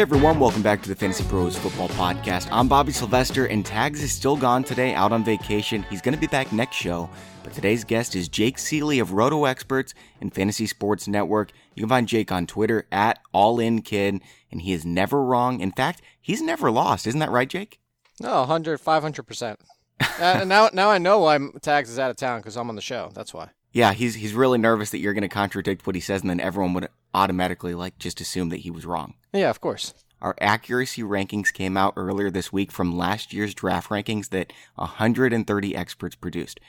Hey everyone, welcome back to the Fantasy Pros Football Podcast. I'm Bobby Sylvester, and Tags is still gone today, out on vacation. He's going to be back next show, but today's guest is Jake Ciely of Roto Experts and Fantasy Sports Network. You can find Jake on Twitter at AllInKid, and he is never wrong. In fact, he's never lost. Isn't that right, Jake? No, 100, 500%. uh, now, now I know why Tags is out of town because I'm on the show. That's why. Yeah, he's he's really nervous that you're going to contradict what he says, and then everyone would automatically like just assume that he was wrong. Yeah, of course. Our accuracy rankings came out earlier this week from last year's draft rankings that 130 experts produced.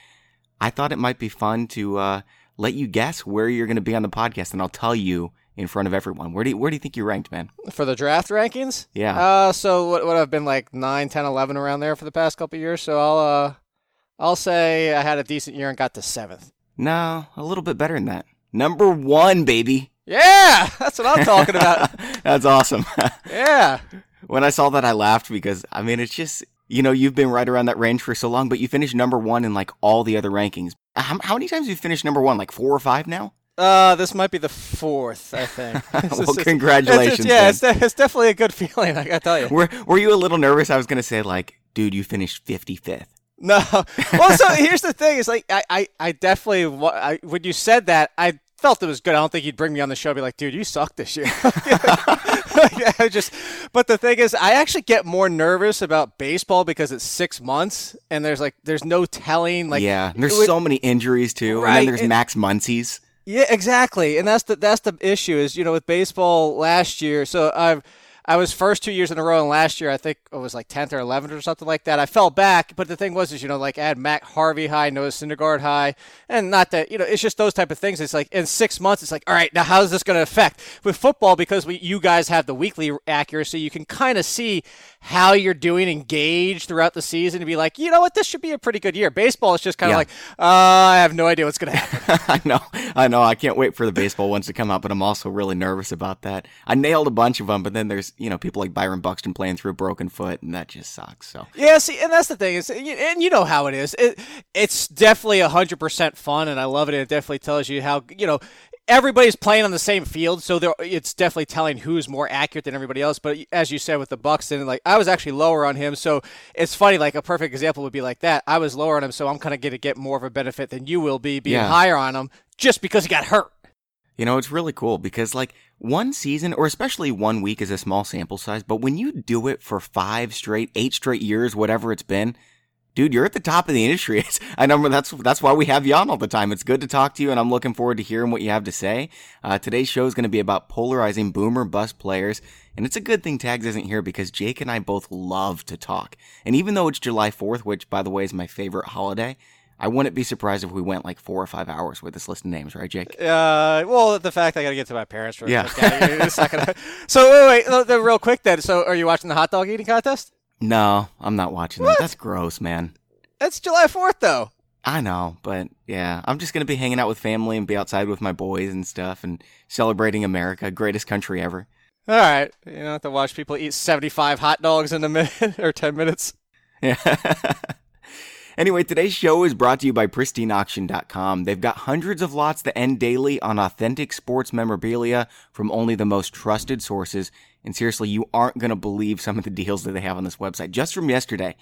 I thought it might be fun to uh, let you guess where you're going to be on the podcast, and I'll tell you in front of everyone. Where do you, where do you think you ranked, man? For the draft rankings? Yeah. Uh, so what would have been like 9, 10, 11 around there for the past couple years. So I'll uh, I'll say I had a decent year and got to seventh. No, a little bit better than that. Number one, baby. Yeah, that's what I'm talking about. that's awesome. yeah. When I saw that, I laughed because, I mean, it's just, you know, you've been right around that range for so long, but you finished number one in like all the other rankings. How, how many times have you finished number one? Like four or five now? Uh, this might be the fourth, I think. well, congratulations. It's, yeah, it's, de- it's, definitely a good feeling, I gotta tell you. Were, were you a little nervous? I was gonna say, like, dude, you finished 55th. No. Well, so here's the thing: is like I, I, I definitely I, when you said that, I felt it was good. I don't think you'd bring me on the show, and be like, dude, you suck this year. I just, but the thing is, I actually get more nervous about baseball because it's six months, and there's like, there's no telling. Like, yeah, there's would, so many injuries too, right, and then there's and, Max Muncy's. Yeah, exactly, and that's the that's the issue is you know with baseball last year. So I've I was first two years in a row, and last year I think it was like 10th or 11th or something like that. I fell back, but the thing was, is you know, like I had Matt Harvey high, Noah Syndergaard high, and not that you know, it's just those type of things. It's like in six months, it's like, all right, now how is this going to affect with football? Because we, you guys have the weekly accuracy, you can kind of see how you're doing engaged throughout the season to be like, you know what, this should be a pretty good year. Baseball is just kind of yeah. like, uh, I have no idea what's going to happen. I know, I know, I can't wait for the baseball ones to come out, but I'm also really nervous about that. I nailed a bunch of them, but then there's you know, people like Byron Buxton playing through a broken foot, and that just sucks. So yeah, see, and that's the thing is, and you know how it is. It, it's definitely hundred percent fun, and I love it. And it definitely tells you how you know everybody's playing on the same field, so it's definitely telling who's more accurate than everybody else. But as you said with the Buxton, like I was actually lower on him, so it's funny. Like a perfect example would be like that. I was lower on him, so I'm kind of going to get more of a benefit than you will be being yeah. higher on him just because he got hurt. You know, it's really cool because like one season or especially one week is a small sample size, but when you do it for five straight, eight straight years, whatever it's been, dude, you're at the top of the industry. I know that's that's why we have you on all the time. It's good to talk to you, and I'm looking forward to hearing what you have to say. Uh, today's show is going to be about polarizing boomer bust players, and it's a good thing Tags isn't here because Jake and I both love to talk. And even though it's July 4th, which by the way is my favorite holiday, I wouldn't be surprised if we went like four or five hours with this list of names, right, Jake? Uh, well, the fact I got to get to my parents for yeah. a second. so wait, wait, real quick then. So, are you watching the hot dog eating contest? No, I'm not watching what? that. That's gross, man. That's July 4th, though. I know, but yeah, I'm just gonna be hanging out with family and be outside with my boys and stuff and celebrating America, greatest country ever. All right, you don't have to watch people eat 75 hot dogs in a minute or 10 minutes. Yeah. Anyway, today's show is brought to you by PristineAuction.com. They've got hundreds of lots that end daily on authentic sports memorabilia from only the most trusted sources. And seriously, you aren't going to believe some of the deals that they have on this website. Just from yesterday,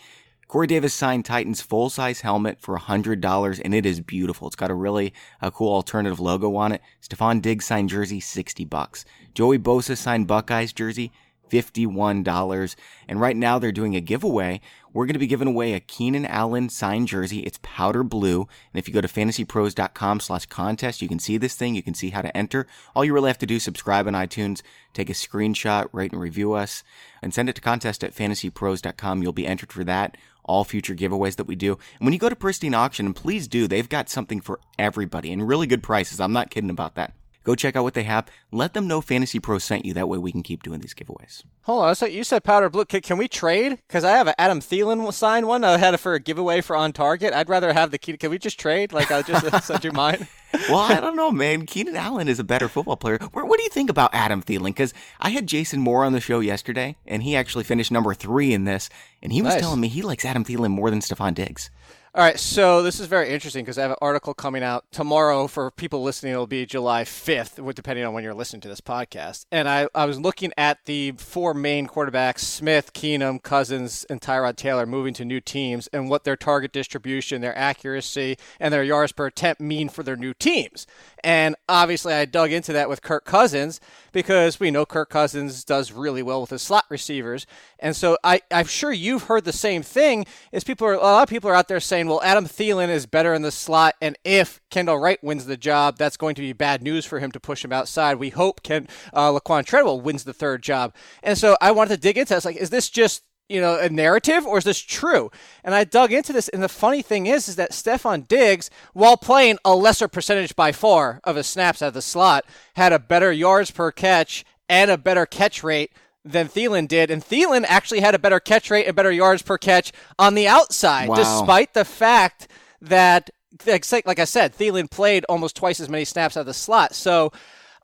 Corey Davis signed Titan's full size helmet for $100, and it is beautiful. It's got a really uh, cool alternative logo on it. Stefon Diggs signed jersey, 60 bucks. Joey Bosa signed Buckeyes jersey, $51. And right now they're doing a giveaway. We're going to be giving away a Keenan Allen signed jersey. It's powder blue. And if you go to fantasypros.com slash contest, you can see this thing. You can see how to enter. All you really have to do is subscribe on iTunes, take a screenshot, rate and review us, and send it to contest at fantasypros.com. You'll be entered for that. All future giveaways that we do. And when you go to Pristine Auction, and please do, they've got something for everybody and really good prices. I'm not kidding about that. Go check out what they have. Let them know Fantasy Pro sent you. That way we can keep doing these giveaways. Hold on. So you said powder blue. Can, can we trade? Because I have an Adam Thielen signed one. I had it for a giveaway for on target. I'd rather have the key. Can we just trade? Like I just uh, sent you mine. well, I don't know, man. Keenan Allen is a better football player. What, what do you think about Adam Thielen? Because I had Jason Moore on the show yesterday, and he actually finished number three in this, and he was nice. telling me he likes Adam Thielen more than Stefon Diggs. All right, so this is very interesting because I have an article coming out tomorrow for people listening. It'll be July 5th, depending on when you're listening to this podcast. And I, I was looking at the four main quarterbacks Smith, Keenum, Cousins, and Tyrod Taylor moving to new teams and what their target distribution, their accuracy, and their yards per attempt mean for their new teams. And obviously, I dug into that with Kirk Cousins because we know Kirk Cousins does really well with his slot receivers. And so I, I'm sure you've heard the same thing. Is people are a lot of people are out there saying, well, Adam Thielen is better in the slot, and if Kendall Wright wins the job, that's going to be bad news for him to push him outside. We hope Ken uh, Laquan Treadwell wins the third job. And so I wanted to dig into this. Like, is this just you know, a narrative or is this true? And I dug into this, and the funny thing is, is that Stefon Diggs, while playing a lesser percentage by far of his snaps at the slot, had a better yards per catch and a better catch rate than Thielen did. And Thielen actually had a better catch rate and better yards per catch on the outside, Wow. despite the fact that, like I said, Thielen played almost twice as many snaps at the slot. So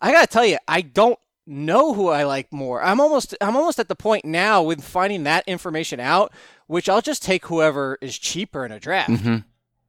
I got to tell you, I don't know who I like more. I'm almost I'm almost at the point now with finding that information out, which I'll just take whoever is cheaper in a draft. hmm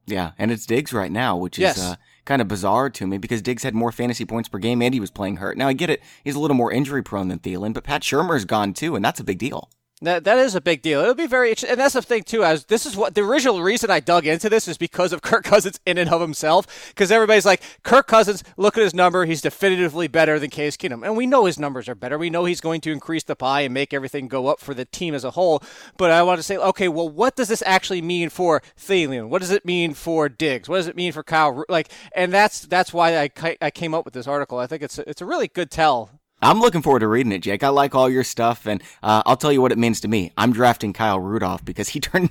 Yeah, and it's Diggs right now, which is uh, kind of bizarre to me because Diggs had more fantasy points per game and he was playing hurt. Now I get it; he's a little more injury prone than Thielen, but Pat Shurmur's gone too, and that's a big deal. That that is a big deal. It'll be very and that's the thing too. As this is what the original reason I dug into this is because of Kirk Cousins in and of himself. Because everybody's like, Kirk Cousins, look at his number. He's definitively better than Case Keenum, and we know his numbers are better. We know he's going to increase the pie and make everything go up for the team as a whole. But I want to say, okay, well, what does this actually mean for Thielen? What does it mean for Diggs? What does it mean for Kyle? Like, and that's that's why I I came up with this article. I think it's a, it's a really good tell I'm looking forward to reading it, Jake. I like all your stuff, and uh, I'll tell you what it means to me. I'm drafting Kyle Rudolph because he turned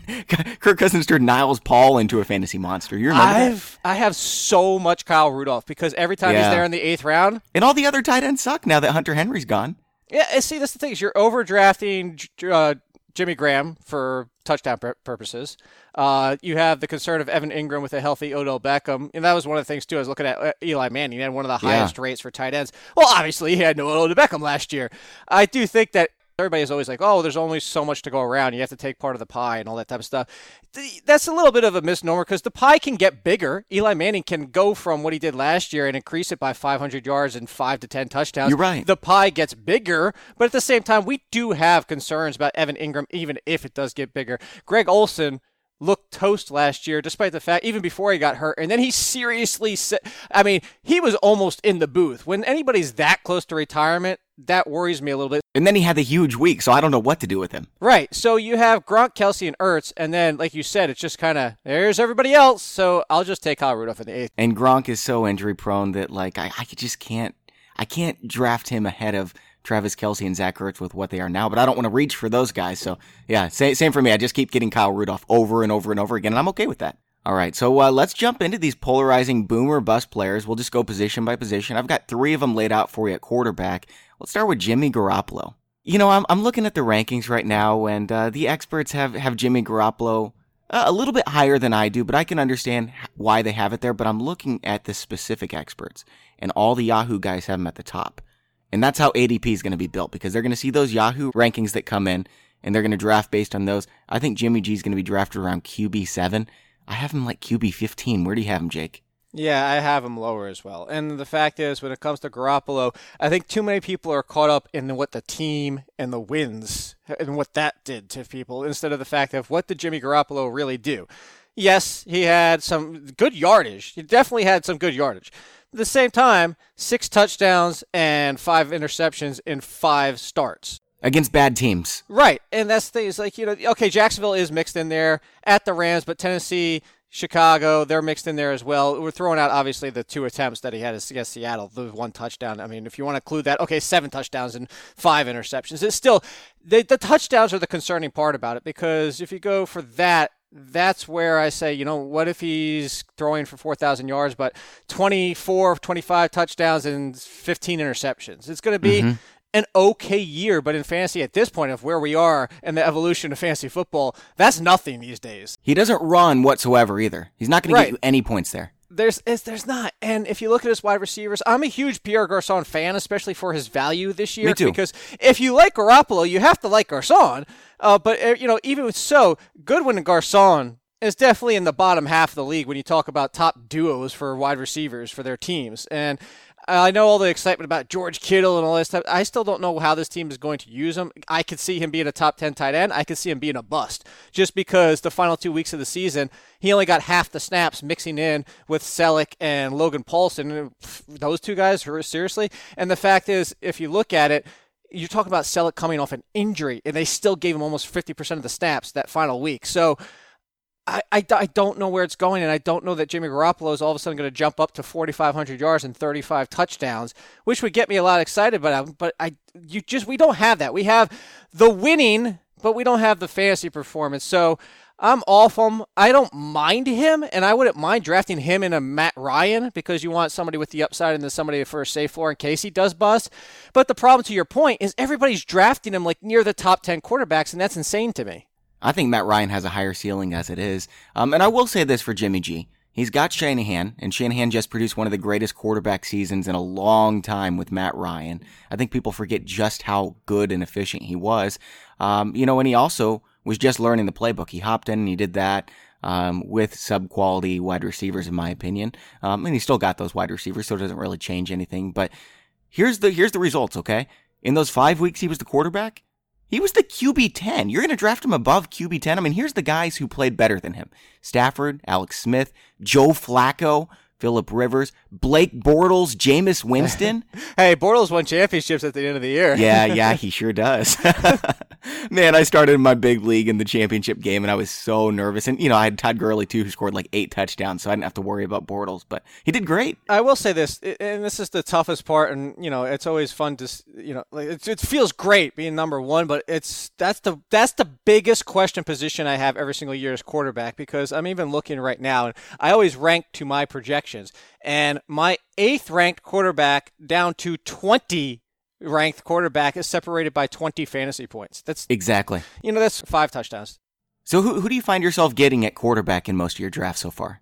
Kirk Cousins turned Niles Paul into a fantasy monster. You remember that? I've I have so much Kyle Rudolph because every time he's there in the eighth round, And all the other tight ends suck now that Hunter Henry's gone. yeah. See, that's the thing is you're overdrafting uh, Jimmy Graham for touchdown purposes. Uh, you have the concern of Evan Engram with a healthy Odell Beckham, and that was one of the things too. I was looking at uh, Eli Manning; he had one of the Yeah. highest rates for tight ends. Well, obviously he had no Odell Beckham last year. I do think that. Everybody is always like, "Oh, there's only so much to go around. You have to take part of the pie and all that type of stuff." That's a little bit of a misnomer because the pie can get bigger. Eli Manning can go from what he did last year and increase it by 500 yards and five to 10 touchdowns. You're right. The pie gets bigger, but at the same time, we do have concerns about Evan Engram, even if it does get bigger. Greg Olsen looked toast last year, despite the fact, even before he got hurt. And then he seriously said, I mean, he was almost in the booth. When anybody's that close to retirement, that worries me a little bit. And then he had the huge week, so I don't know what to do with him. Right. So you have Gronk, Kelce, and Ertz, and then, like you said, it's just kind of there's everybody else. So I'll just take Kyle Rudolph in the eighth. And Gronk is so injury prone that like I, I just can't I can't draft him ahead of Travis Kelce and Zach Ertz with what they are now, but I don't want to reach for those guys. So yeah, same, same for me. I just keep getting Kyle Rudolph over and over and over again, and I'm okay with that. All right, so uh, let's jump into these polarizing boomer bust players. We'll just go position by position. I've got three of them laid out for you at quarterback. Let's start with Jimmy Garoppolo. You know, I'm, I'm looking at the rankings right now, and uh, the experts have, have Jimmy Garoppolo uh, a little bit higher than I do, but I can understand why they have it there. But I'm looking at the specific experts, and all the Yahoo guys have him at the top. And that's how ADP is going to be built because they're going to see those Yahoo rankings that come in and they're going to draft based on those. I think Jimmy G is going to be drafted around QB7. I have him like QB15. Where do you have him, Jake? Yeah, I have him lower as well. And the fact is, when it comes to Garoppolo, I think too many people are caught up in what the team and the wins and what that did to people instead of the fact of what did Jimmy Garoppolo really do. Yes, he had some good yardage. He definitely had some good yardage. At the same time, six touchdowns and five interceptions in five starts. Against bad teams. Right. And that's the thing is like, you know, okay, Jacksonville is mixed in there at the Rams, but Tennessee, Chicago, they're mixed in there as well. We're throwing out obviously the two attempts that he had against Seattle, the one touchdown. I mean, if you want to include that, okay, seven touchdowns and five interceptions. It's still the, the touchdowns are the concerning part about it because if you go for that, that's where I say, you know, what if he's throwing for 4,000 yards, but 24, 25 touchdowns and 15 interceptions? It's going to be mm-hmm. An okay year, but in fantasy at this point of where we are and the evolution of fantasy football, that's nothing these days. He doesn't run whatsoever either. He's not going to get you any points there. There's there's not. And if you look at his wide receivers, I'm a huge Pierre Garcon fan, especially for his value this year. Me too. Because if you like Garoppolo, you have to like Garcon. Uh, but uh, you know, even so, Goodwin and Garcon is definitely in the bottom half of the league when you talk about top duos for wide receivers for their teams. And Uh, I know all the excitement about George Kittle and all this stuff. I still don't know how this team is going to use him. I could see him being a top 10 tight end. I could see him being a bust just because the final two weeks of the season, he only got half the snaps mixing in with Celek and Logan Paulson. Those two guys, seriously. And the fact is, if you look at it, you're talking about Celek coming off an injury, and they still gave him almost 50% of the snaps that final week. So, I, I, I, don't know where it's going, and I don't know that Jimmy Garoppolo is all of a sudden going to jump up to 4,500 yards and 35 touchdowns, which would get me a lot excited. But um, but I you just we don't have that. We have the winning, but we don't have the fantasy performance. So I'm off him. I don't mind him, and I wouldn't mind drafting him in a Matt Ryan because you want somebody with the upside and then somebody for a safe floor in case he does bust. But the problem, to your point, is everybody's drafting him like near the top 10 quarterbacks, and that's insane to me. I think Matt Ryan has a higher ceiling as it is. Um, and I will say this for Jimmy G. He's got Shanahan, and Shanahan just produced one of the greatest quarterback seasons in a long time with Matt Ryan. I think people forget just how good and efficient he was. Um, you know, and he also was just learning the playbook. He hopped in and he did that. Um, with sub quality wide receivers, in my opinion. Um, and he still got those wide receivers, so it doesn't really change anything. But here's the here's the results. Okay, in those five weeks he was the quarterback, he was the QB 10. You're going to draft him above QB 10? I mean, here's the guys who played better than him Stafford, Alex Smith, Joe Flacco, Philip Rivers, Blake Bortles, Jameis Winston. hey, Bortles won championships at the end of the year. yeah, yeah, he sure does. Man, I started my big league in the championship game, and I was so nervous. And you know, I had Todd Gurley too, who scored like eight touchdowns, so I didn't have to worry about Bortles. But he did great. I will say this, and this is the toughest part, and you know, it's always fun to you know, like it, it feels great being number one, but it's that's the that's the biggest question position I have every single year as quarterback because I'm even looking right now, and I always rank to my and my eighth ranked quarterback down to 20 ranked quarterback is separated by 20 fantasy points. That's exactly. You know, that's five touchdowns. So who who do you find yourself getting at quarterback in most of your drafts so far?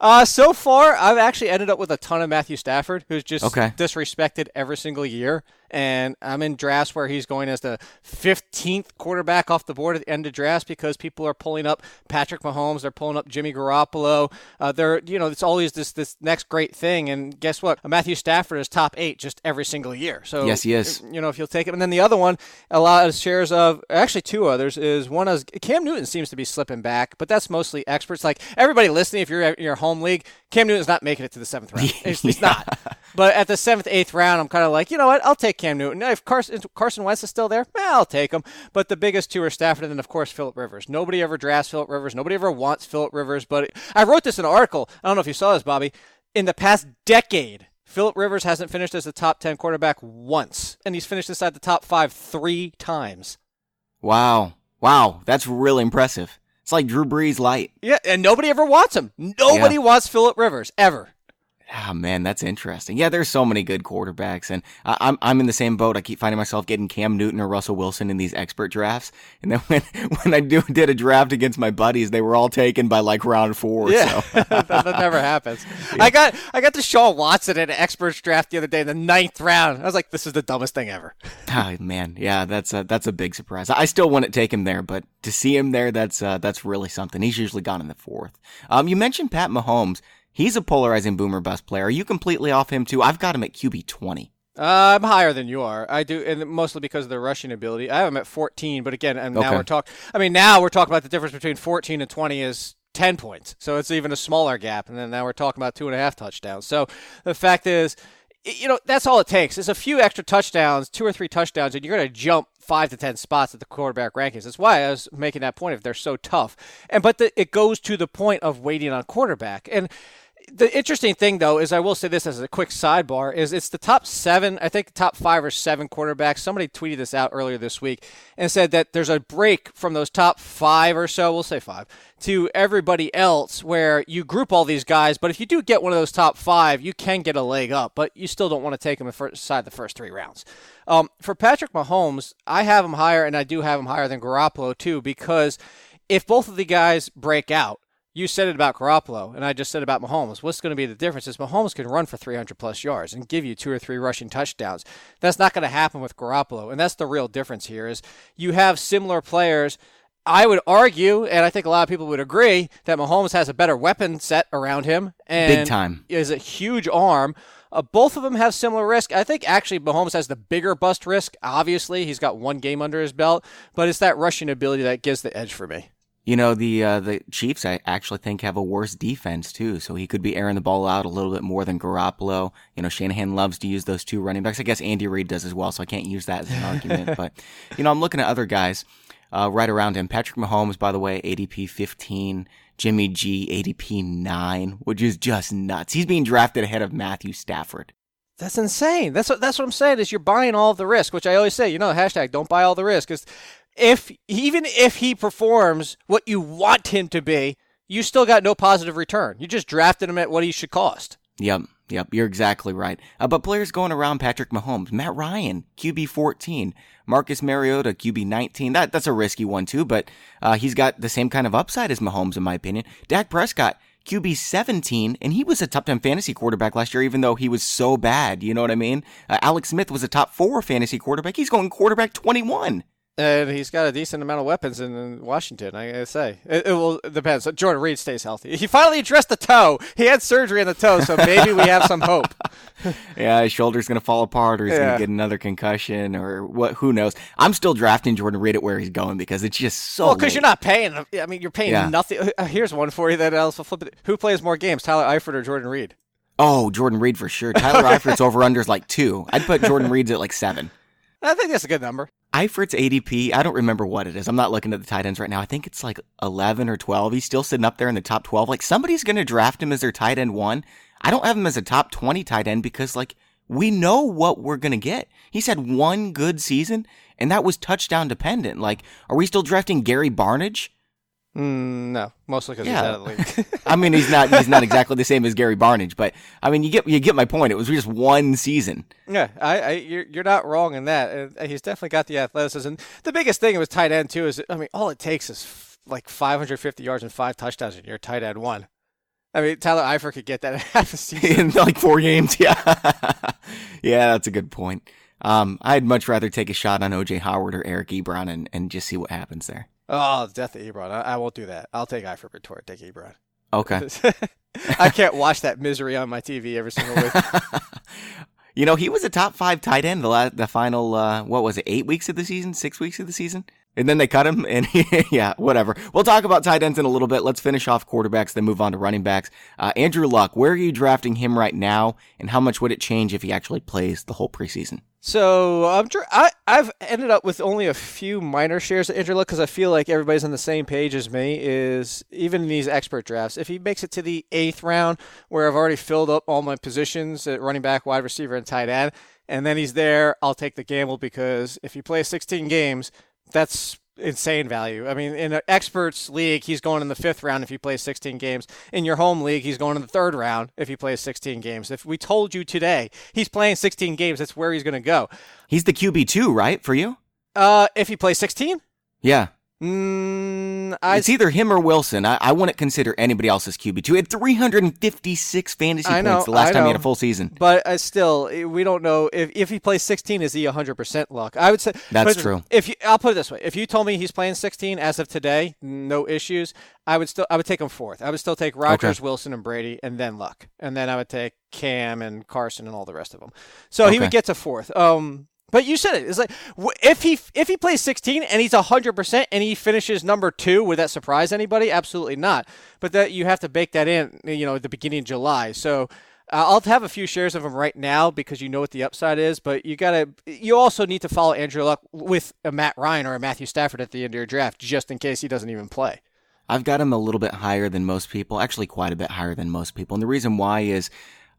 Uh, so far, I've actually ended up with a ton of Matthew Stafford, who's just okay. disrespected every single year and I'm in drafts where he's going as the 15th quarterback off the board at the end of drafts because people are pulling up Patrick Mahomes, they're pulling up Jimmy Garoppolo. Uh, they're you know it's always this this next great thing, and guess what? Matthew Stafford is top eight just every single year. So yes, he is. You know if you'll take it, and then the other one, a lot of shares of actually two others is one is Cam Newton seems to be slipping back, but that's mostly experts. Like everybody listening, if you're in your home league, Cam Newton's not making it to the seventh round. He's, he's not. But at the seventh, eighth round, I'm kind of like, you know what? I'll take Cam Newton. If Carson, Carson Wentz is still there, eh, I'll take him. But the biggest two are Stafford and then, of course, Philip Rivers. Nobody ever drafts Philip Rivers. Nobody ever wants Philip Rivers. But I wrote this in an article. I don't know if you saw this, Bobby. In the past decade, Philip Rivers hasn't finished as a top 10 quarterback once, and he's finished inside the top five three times. Wow. Wow. That's really impressive. It's like Drew Brees light. Yeah, and nobody ever wants him. Nobody yeah. wants Philip Rivers ever. Oh man, that's interesting. Yeah, there's so many good quarterbacks, and I, I'm I'm in the same boat. I keep finding myself getting Cam Newton or Russell Wilson in these expert drafts, and then when when I do did a draft against my buddies, they were all taken by like round four. Yeah, so. that, that, never happens. Yeah. I got I got Deshaun Watson in an experts draft the other day in the ninth round. I was like, this is the dumbest thing ever. Oh man, yeah, that's a that's a big surprise. I still wouldn't take him there, but to see him there, that's uh, that's really something. He's usually gone in the fourth. Um, you mentioned Pat Mahomes. He's a polarizing boomer bust player. Are you completely off him too? I've got him at QB 20. Uh, I'm higher than you are. I do, and mostly because of the rushing ability. I have him at 14, but again, and now we're talking. I mean, now we're talking about the difference between 14 and 20 is 10 points, so it's even a smaller gap. And then now we're talking about two and a half touchdowns. So the fact is, you know, that's all it takes. Is a few extra touchdowns, two or three touchdowns, and you're going to jump five to ten spots at the quarterback rankings. That's why I was making that point. If they're so tough, and but the, it goes to the point of waiting on quarterback and the interesting thing, though, is I will say this as a quick sidebar: is it's the top seven, I think, top five or seven quarterbacks. Somebody tweeted this out earlier this week and said that there's a break from those top five or so, we'll say five, to everybody else, where you group all these guys. But if you do get one of those top five, you can get a leg up, but you still don't want to take them inside the first three rounds. Um, for Patrick Mahomes, I have him higher, and I do have him higher than Garoppolo too, because if both of the guys break out you said it about Garoppolo, and I just said about Mahomes. What's going to be the difference is Mahomes can run for 300 plus yards and give you two or three rushing touchdowns. That's not going to happen with Garoppolo, and that's the real difference here. Is you have similar players I would argue, and I think a lot of people would agree, that Mahomes has a better weapon set around him and Big time. is a huge arm. Uh, both of them have similar risk. I think actually Mahomes has the bigger bust risk. Obviously, he's got one game under his belt, but it's that rushing ability that gives the edge for me. You know the uh, the Chiefs, I actually think have a worse defense too, so he could be airing the ball out a little bit more than Garoppolo. You know Shanahan loves to use those two running backs. I guess Andy Reid does as well, so I can't use that as an argument. But you know I'm looking at other guys uh, right around him. Patrick Mahomes, by the way, ADP 15. Jimmy G, ADP 9, which is just nuts. He's being drafted ahead of Matthew Stafford. That's insane. That's what that's what I'm saying. Is you're buying all the risk, which I always say. You know, hashtag don't buy all the risk. Because if even if he performs what you want him to be, you still got no positive return. You just drafted him at what he should cost. Yep. Yep, you're exactly right. Uh, but players going around Patrick Mahomes, Matt Ryan, QB 14, Marcus Mariota, QB 19. That that's a risky one too, but uh, he's got the same kind of upside as Mahomes, in my opinion. Dak Prescott, QB 17, and he was a top 10 fantasy quarterback last year, even though he was so bad. You know what I mean? Uh, Alex Smith was a top four fantasy quarterback. He's going quarterback 21. And he's got a decent amount of weapons in Washington, I gotta say. It, it will it depends. Jordan Reed stays healthy. He finally addressed the toe. He had surgery on the toe, so maybe we have some hope. yeah, his shoulder's gonna fall apart, or he's yeah. gonna get another concussion, or what? Who knows? I'm still drafting Jordan Reed at where he's going because it's just so. Well, because you're not paying. I mean, you're paying yeah. nothing. Uh, here's one for you that else will flip it. Who plays more games, Tyler Eifert or Jordan Reed? Oh, Jordan Reed for sure. Tyler Eifert's over under is like two. I'd put Jordan Reed's at like seven. I think that's a good number. Eifert's ADP, I don't remember what it is. I'm not looking at the tight ends right now. I think it's like 11 or 12. He's still sitting up there in the top 12. Like somebody's going to draft him as their tight end one. I don't have him as a top 20 tight end because like we know what we're going to get. He's had one good season and that was touchdown dependent. Like, are we still drafting Gary Barnidge? Mm, no, mostly because yeah. he's out of the league. I mean, he's not he's not exactly the same as Gary Barnidge, but I mean, you get you get my point. It was just one season. Yeah, I, I you're you're not wrong in that. He's definitely got the athleticism. The biggest thing with tight end too is, I mean, all it takes is f- like 550 yards and five touchdowns, and you're tight end one. I mean, Tyler Eifert could get that in half a season in like four games. Yeah, yeah, that's a good point. Um, I'd much rather take a shot on OJ Howard or Eric Ebron and, and just see what happens there. Oh, death of Ebron. I, I won't do that. I'll take before I take Ebron. Okay. I can't watch that misery on my TV every single week. you know, he was a top five tight end the last, the final uh, what was it, eight weeks of the season, six weeks of the season, and then they cut him. And yeah, whatever. We'll talk about tight ends in a little bit. Let's finish off quarterbacks, then move on to running backs. Uh, Andrew Luck, where are you drafting him right now, and how much would it change if he actually plays the whole preseason? So I'm I, I've ended up with only a few minor shares of Andrew Luck because I feel like everybody's on the same page as me. Is even in these expert drafts, if he makes it to the eighth round, where I've already filled up all my positions at running back, wide receiver, and tight end, and then he's there, I'll take the gamble because if he plays 16 games, that's insane value. I mean, in an experts league, he's going in the fifth round if he plays 16 games. In your home league, he's going in the third round if he plays 16 games. If we told you today he's playing 16 games, that's where he's going to go. He's the QB two, right, for you? Uh, if he plays 16. Yeah. Mm, I, it's either him or Wilson. I, I wouldn't consider anybody else's QB two. He had 356 fantasy know, points the last time he had a full season. But uh, still, we don't know if if he plays 16. Is he 100 percent luck? I would say that's true. If you, I'll put it this way, if you told me he's playing 16 as of today, no issues. I would still I would take him fourth. I would still take Rodgers, okay. Wilson, and Brady, and then Luck, and then I would take Cam and Carson and all the rest of them. So okay. he would get to fourth. Um, but you said it. It's like if he if he plays 16 and he's 100% and he finishes number 2, would that surprise anybody? Absolutely not. But that you have to bake that in, you know, at the beginning of July. So uh, I'll have a few shares of him right now because you know what the upside is, but you got to you also need to follow Andrew Luck with a Matt Ryan or a Matthew Stafford at the end of your draft just in case he doesn't even play. I've got him a little bit higher than most people, actually quite a bit higher than most people. And the reason why is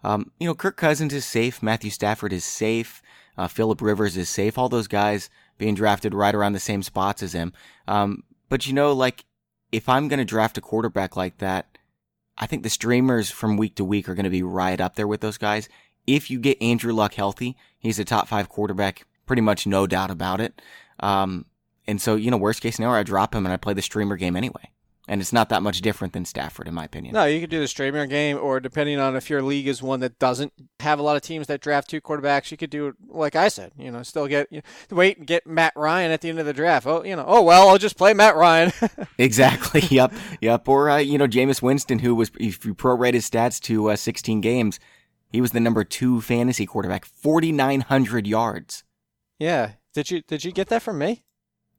um, you know, Kirk Cousins is safe, Matthew Stafford is safe. Uh, Philip Rivers is safe. All those guys being drafted right around the same spots as him. Um, but you know, like if I'm going to draft a quarterback like that, I think the streamers from week to week are going to be right up there with those guys. If you get Andrew Luck healthy, he's a top five quarterback, pretty much no doubt about it. Um, and so, you know, worst case scenario, I drop him and I play the streamer game anyway. And it's not that much different than Stafford, in my opinion. No, you could do the streamer game, or depending on if your league is one that doesn't have a lot of teams that draft two quarterbacks, you could do it like I said. You know, still get you know, wait and get Matt Ryan at the end of the draft. Oh, you know, oh well, I'll just play Matt Ryan. exactly. Yep. Yep. Or uh, you know, Jameis Winston, who was if you prorate his stats to uh, 16 games, he was the number two fantasy quarterback, 4,900 yards. Yeah. Did you did you get that from me?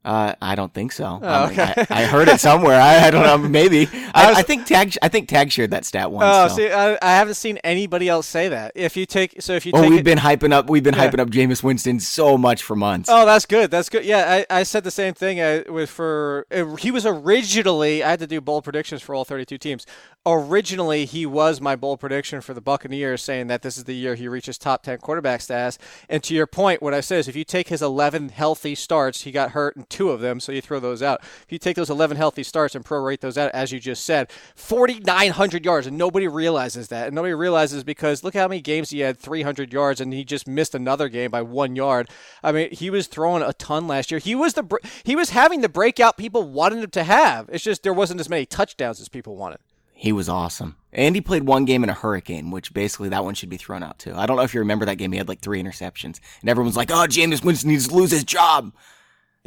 Uh, I don't think so. Oh, okay. I, I, heard it somewhere. I, I don't know. Maybe. I, was, I, think Tag. I think Tag shared that stat once. Oh, so. see, I, haven't seen anybody else say that. If you take, so if you. Oh, take we've it, been hyping up. We've been yeah. hyping up Jameis Winston so much for months. Oh, that's good. That's good. Yeah, I, said the same thing uh, with for. Uh, he was originally. I had to do bold predictions for all 32 teams. Originally, he was my bold prediction for the Buccaneers, saying that this is the year he reaches top 10 quarterback status. And to your point, what I said is, if you take his 11 healthy starts, he got hurt in two of them, so you throw those out. If you take those 11 healthy starts and prorate those out, as you just said, 4,900 yards, and nobody realizes that. And nobody realizes because look how many games he had 300 yards, and he just missed another game by one yard. I mean, he was throwing a ton last year. He was the he was having the breakout people wanted him to have. It's just there wasn't as many touchdowns as people wanted. He was awesome. And he played one game in a hurricane, which basically that one should be thrown out too. I don't know if you remember that game. He had like three interceptions. And everyone's like, oh, Jameis Winston needs to lose his job.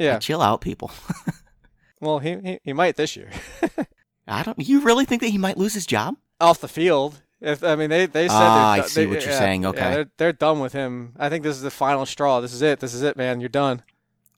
Yeah. chill out, people. well, he, he, he might this year. I don't. You really think that he might lose his job off the field? If I mean, they they said ah, I see they, what you're yeah, saying. Okay, yeah, they're, they're done with him. I think this is the final straw. This is it. This is it, man. You're done.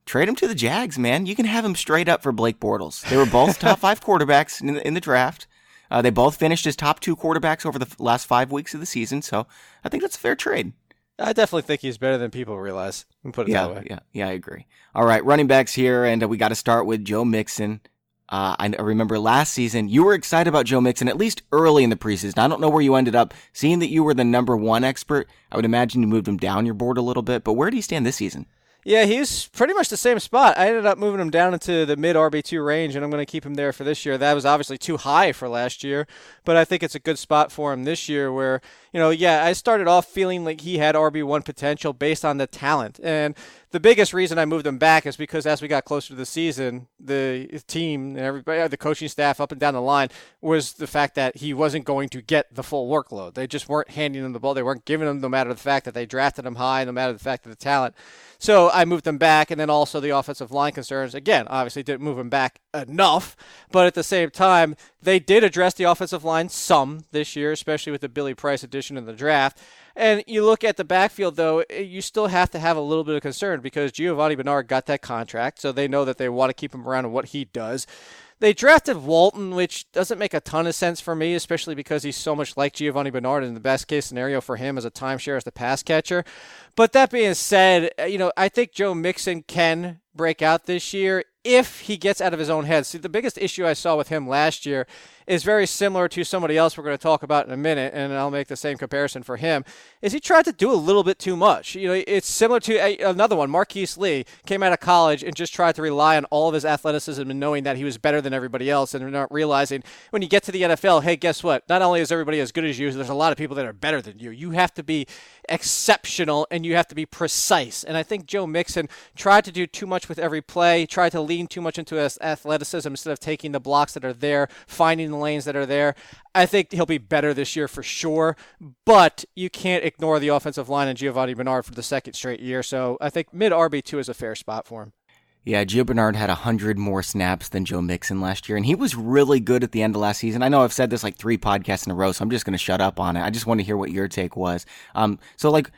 Trade him to the Jags, man. You can have him straight up for Blake Bortles. They were both top five quarterbacks in the, in the draft. Uh, they both finished as top two quarterbacks over the last five weeks of the season, so I think that's a fair trade. I definitely think he's better than people realize. Put it yeah, that way. Yeah, yeah, I agree. All right, running backs here, and uh, we got to start with Joe Mixon. Uh, I remember last season you were excited about Joe Mixon at least early in the preseason. I don't know where you ended up. Seeing that you were the number one expert, I would imagine you moved him down your board a little bit. But where do you stand this season? Yeah, he's pretty much the same spot. I ended up moving him down into the mid RB2 range, and I'm going to keep him there for this year. That was obviously too high for last year, but I think it's a good spot for him this year where, you know, yeah, I started off feeling like he had RB1 potential based on the talent. And the biggest reason I moved them back is because as we got closer to the season, the team and everybody, uh, the coaching staff up and down the line was the fact that he wasn't going to get the full workload. They just weren't handing him the ball. They weren't giving him, no matter the fact that they drafted him high, no matter the fact of the talent. So I moved them back, and then also the offensive line concerns. Again, obviously didn't move him back enough, but at the same time, they did address the offensive line some this year, especially with the Billy Price addition in the draft. And you look at the backfield, though, eh, you still have to have a little bit of concern because Giovani Bernard got that contract, so they know that they want to keep him around and what he does. They drafted Walton, which doesn't make a ton of sense for me, especially because he's so much like Giovani Bernard, and the best case scenario for him as a timeshare as the pass catcher. But that being said, eh, you know, I think Joe Mixon can break out this year if he gets out of his own head. See, the biggest issue I saw with him last year is very similar to somebody else we're going to talk about in a minute, and I'll make the same comparison for him. Is he tried to do a little bit too much? You know, it's similar to a, another one. Marquise Lee came out of college and just tried to rely on all of his athleticism and knowing that he was better than everybody else, and not realizing when you get to the NFL, hey, guess what? Not only is everybody as good as you, there's a lot of people that are better than you. You have to be exceptional and you have to be precise. And I think Joe Mixon tried to do too much with every play, tried to lean too much into his athleticism instead of taking the blocks that are there, finding the lanes that are there. I think he'll be better this year for sure, but you can't ignore the offensive line and Giovani Bernard for the second straight year. So I think mid RB2 is a fair spot for him. Yeah, Gio Bernard had 100 more snaps than Joe Mixon last year, and he was really good at the end of last season. I know I've said this like three podcasts in a row, so I'm just going to shut up on it. I just want to hear what your take was. Um, so, like,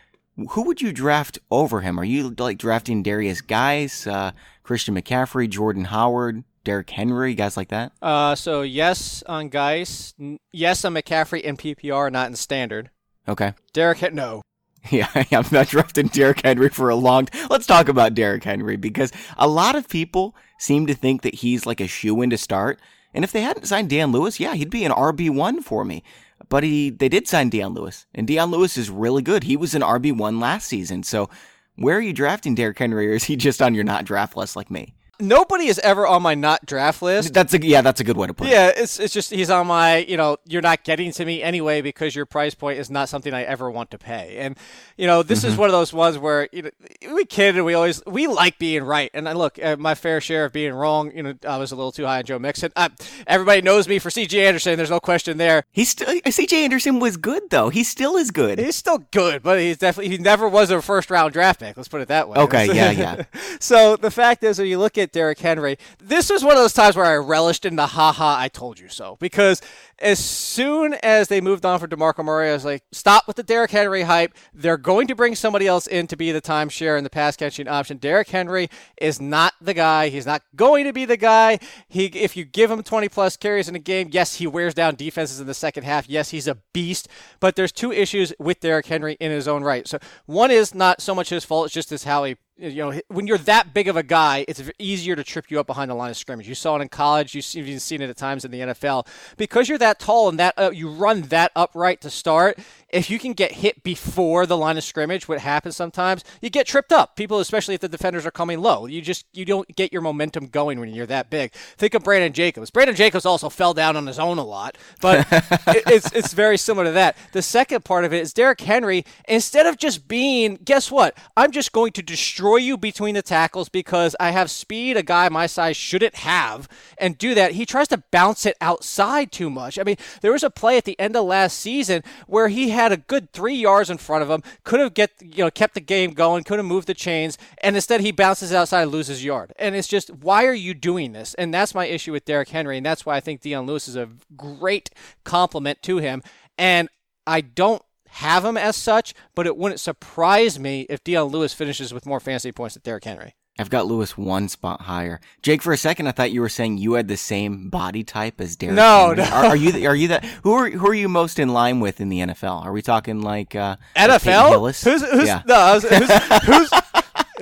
who would you draft over him? Are you like drafting Darius Guice, uh, Christian McCaffrey, Jordan Howard, Derrick Henry, guys like that? Uh, so yes on Guice, yes on McCaffrey in PPR, not in standard. Okay. Derrick, no. Yeah, I'm not drafting Derrick Henry for a long. T- Let's talk about Derrick Henry because a lot of people seem to think that he's like a shoe in to start. And if they hadn't signed Dion Lewis, yeah, he'd be an RB one for me. But he, they did sign Dion Lewis, and Dion Lewis is really good. He was an RB one last season. So, where are you drafting Derrick Henry, or is he just on your not draft list like me? Nobody is ever on my not draft list. That's a yeah, that's a good way to put Yeah, it. Yeah, it's it's just he's on my you know you're not getting to me anyway because your price point is not something I ever want to pay, and you know this is one of those ones where you know we kid and we always we like being right, and I look uh, my fair share of being wrong. You know I was a little too high on Joe Mixon. Uh, everybody knows me for C.J. Anderson. There's no question there. He's still C.J. Anderson was good though. He still is good. He's still good, but he's definitely he never was a first round draft pick. Let's put it that way. Okay, yeah, yeah. so the fact is, when you look at Derrick Henry, this was one of those times where I relished in the "ha ha, I told you so" because as soon as they moved on for DeMarco Murray, I was like, stop with the Derrick Henry hype. They're going to bring somebody else in to be the timeshare and the pass catching option. Derrick Henry is not the guy. He's not going to be the guy. He, if you give him 20 plus carries in a game, yes, he wears down defenses in the second half. Yes, he's a beast. But there's two issues with Derrick Henry in his own right. So one is not so much his fault; it's just as how he you know, when you're that big of a guy, it's easier to trip you up behind the line of scrimmage. You saw it in college. You've even seen it at times in the NFL. Because you're that tall and that uh, you run that upright to start, if you can get hit before the line of scrimmage, what happens sometimes, you get tripped up. People, especially if the defenders are coming low, you just you don't get your momentum going when you're that big. Think of Brandon Jacobs. Brandon Jacobs also fell down on his own a lot, but it's it's very similar to that. The second part of it is Derrick Henry. Instead of just being, guess what? I'm just going to destroy you between the tackles because I have speed a guy my size shouldn't have, and do that. He tries to bounce it outside too much. I mean, there was a play at the end of last season where he had a good three yards in front of him, could have get you know kept the game going, could have moved the chains, and instead he bounces outside and loses yard. And it's just why are you doing this? And that's my issue with Derrick Henry, and that's why I think Dion Lewis is a great complement to him. And I don't have him as such, but it wouldn't surprise me if Dion Lewis finishes with more fantasy points than Derrick Henry. I've got Lewis one spot higher. Jake, for a second, I thought you were saying you had the same body type as Derrick. No, no. Are, are, you? Are you that? Who are who are you most in line with in the NFL? Are we talking like uh, NFL? Like who's who's yeah. no? Was, who's, who's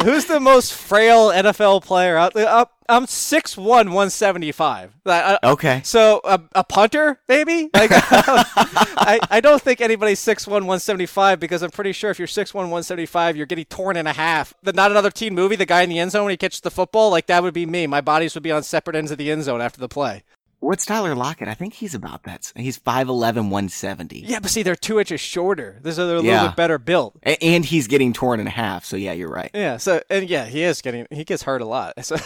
who's the most frail NFL player out there? Uh, I'm 6'1", 175. Uh, okay. So a, a, punter, maybe? Like, I, I don't think anybody's 6'1", 175 because I'm pretty sure if you're 6'1", 175, you're getting torn in a half. The Not Another Teen movie, the guy in the end zone when he catches the football, like that would be me. My bodies would be on separate ends of the end zone after the play. What's Tyler Lockett? I think he's about that. He's 5'11", 170. Yeah, but see, they're two inches shorter. They're, a little yeah. bit better built. And he's getting torn in half, so yeah, you're right. Yeah, so, and yeah, he is getting, he gets hurt a lot. So.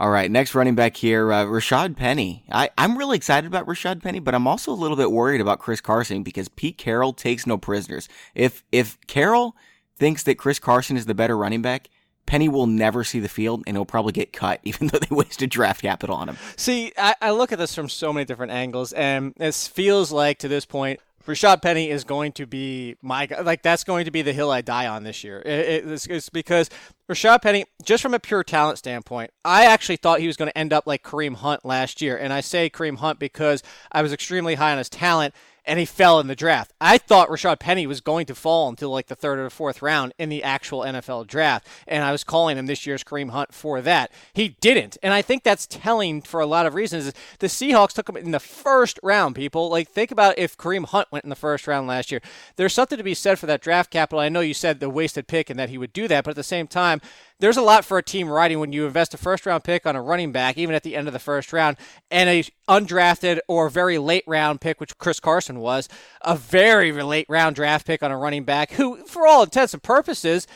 All right, next running back here, uh, Rashad Penny. I, I'm really excited about Rashad Penny, but I'm also a little bit worried about Chris Carson because Pete Carroll takes no prisoners. If if Carroll thinks that Chris Carson is the better running back, Penny will never see the field and he'll probably get cut, even though they wasted draft capital on him. See, I, I look at this from so many different angles, and this feels like to this point Rashad Penny is going to be my like that's going to be the hill I die on this year. It, it, it's because Rashad Penny, just from a pure talent standpoint, I actually thought he was going to end up like Kareem Hunt last year, and I say Kareem Hunt because I was extremely high on his talent and he fell in the draft. I thought Rashad Penny was going to fall until like the third or the fourth round in the actual NFL draft, and I was calling him this year's Kareem Hunt for that. He didn't, and I think that's telling for a lot of reasons. The Seahawks took him in the first round. People like think about if Kareem Hunt went in the first round last year. There's something to be said for that draft capital. I know you said the wasted pick and that he would do that, but at the same time, there's a lot for a team writing when you invest a first round pick on a running back, even at the end of the first round, and a undrafted or very late round pick, which Chris Carson was, a very late round draft pick on a running back who, for all intents and purposes,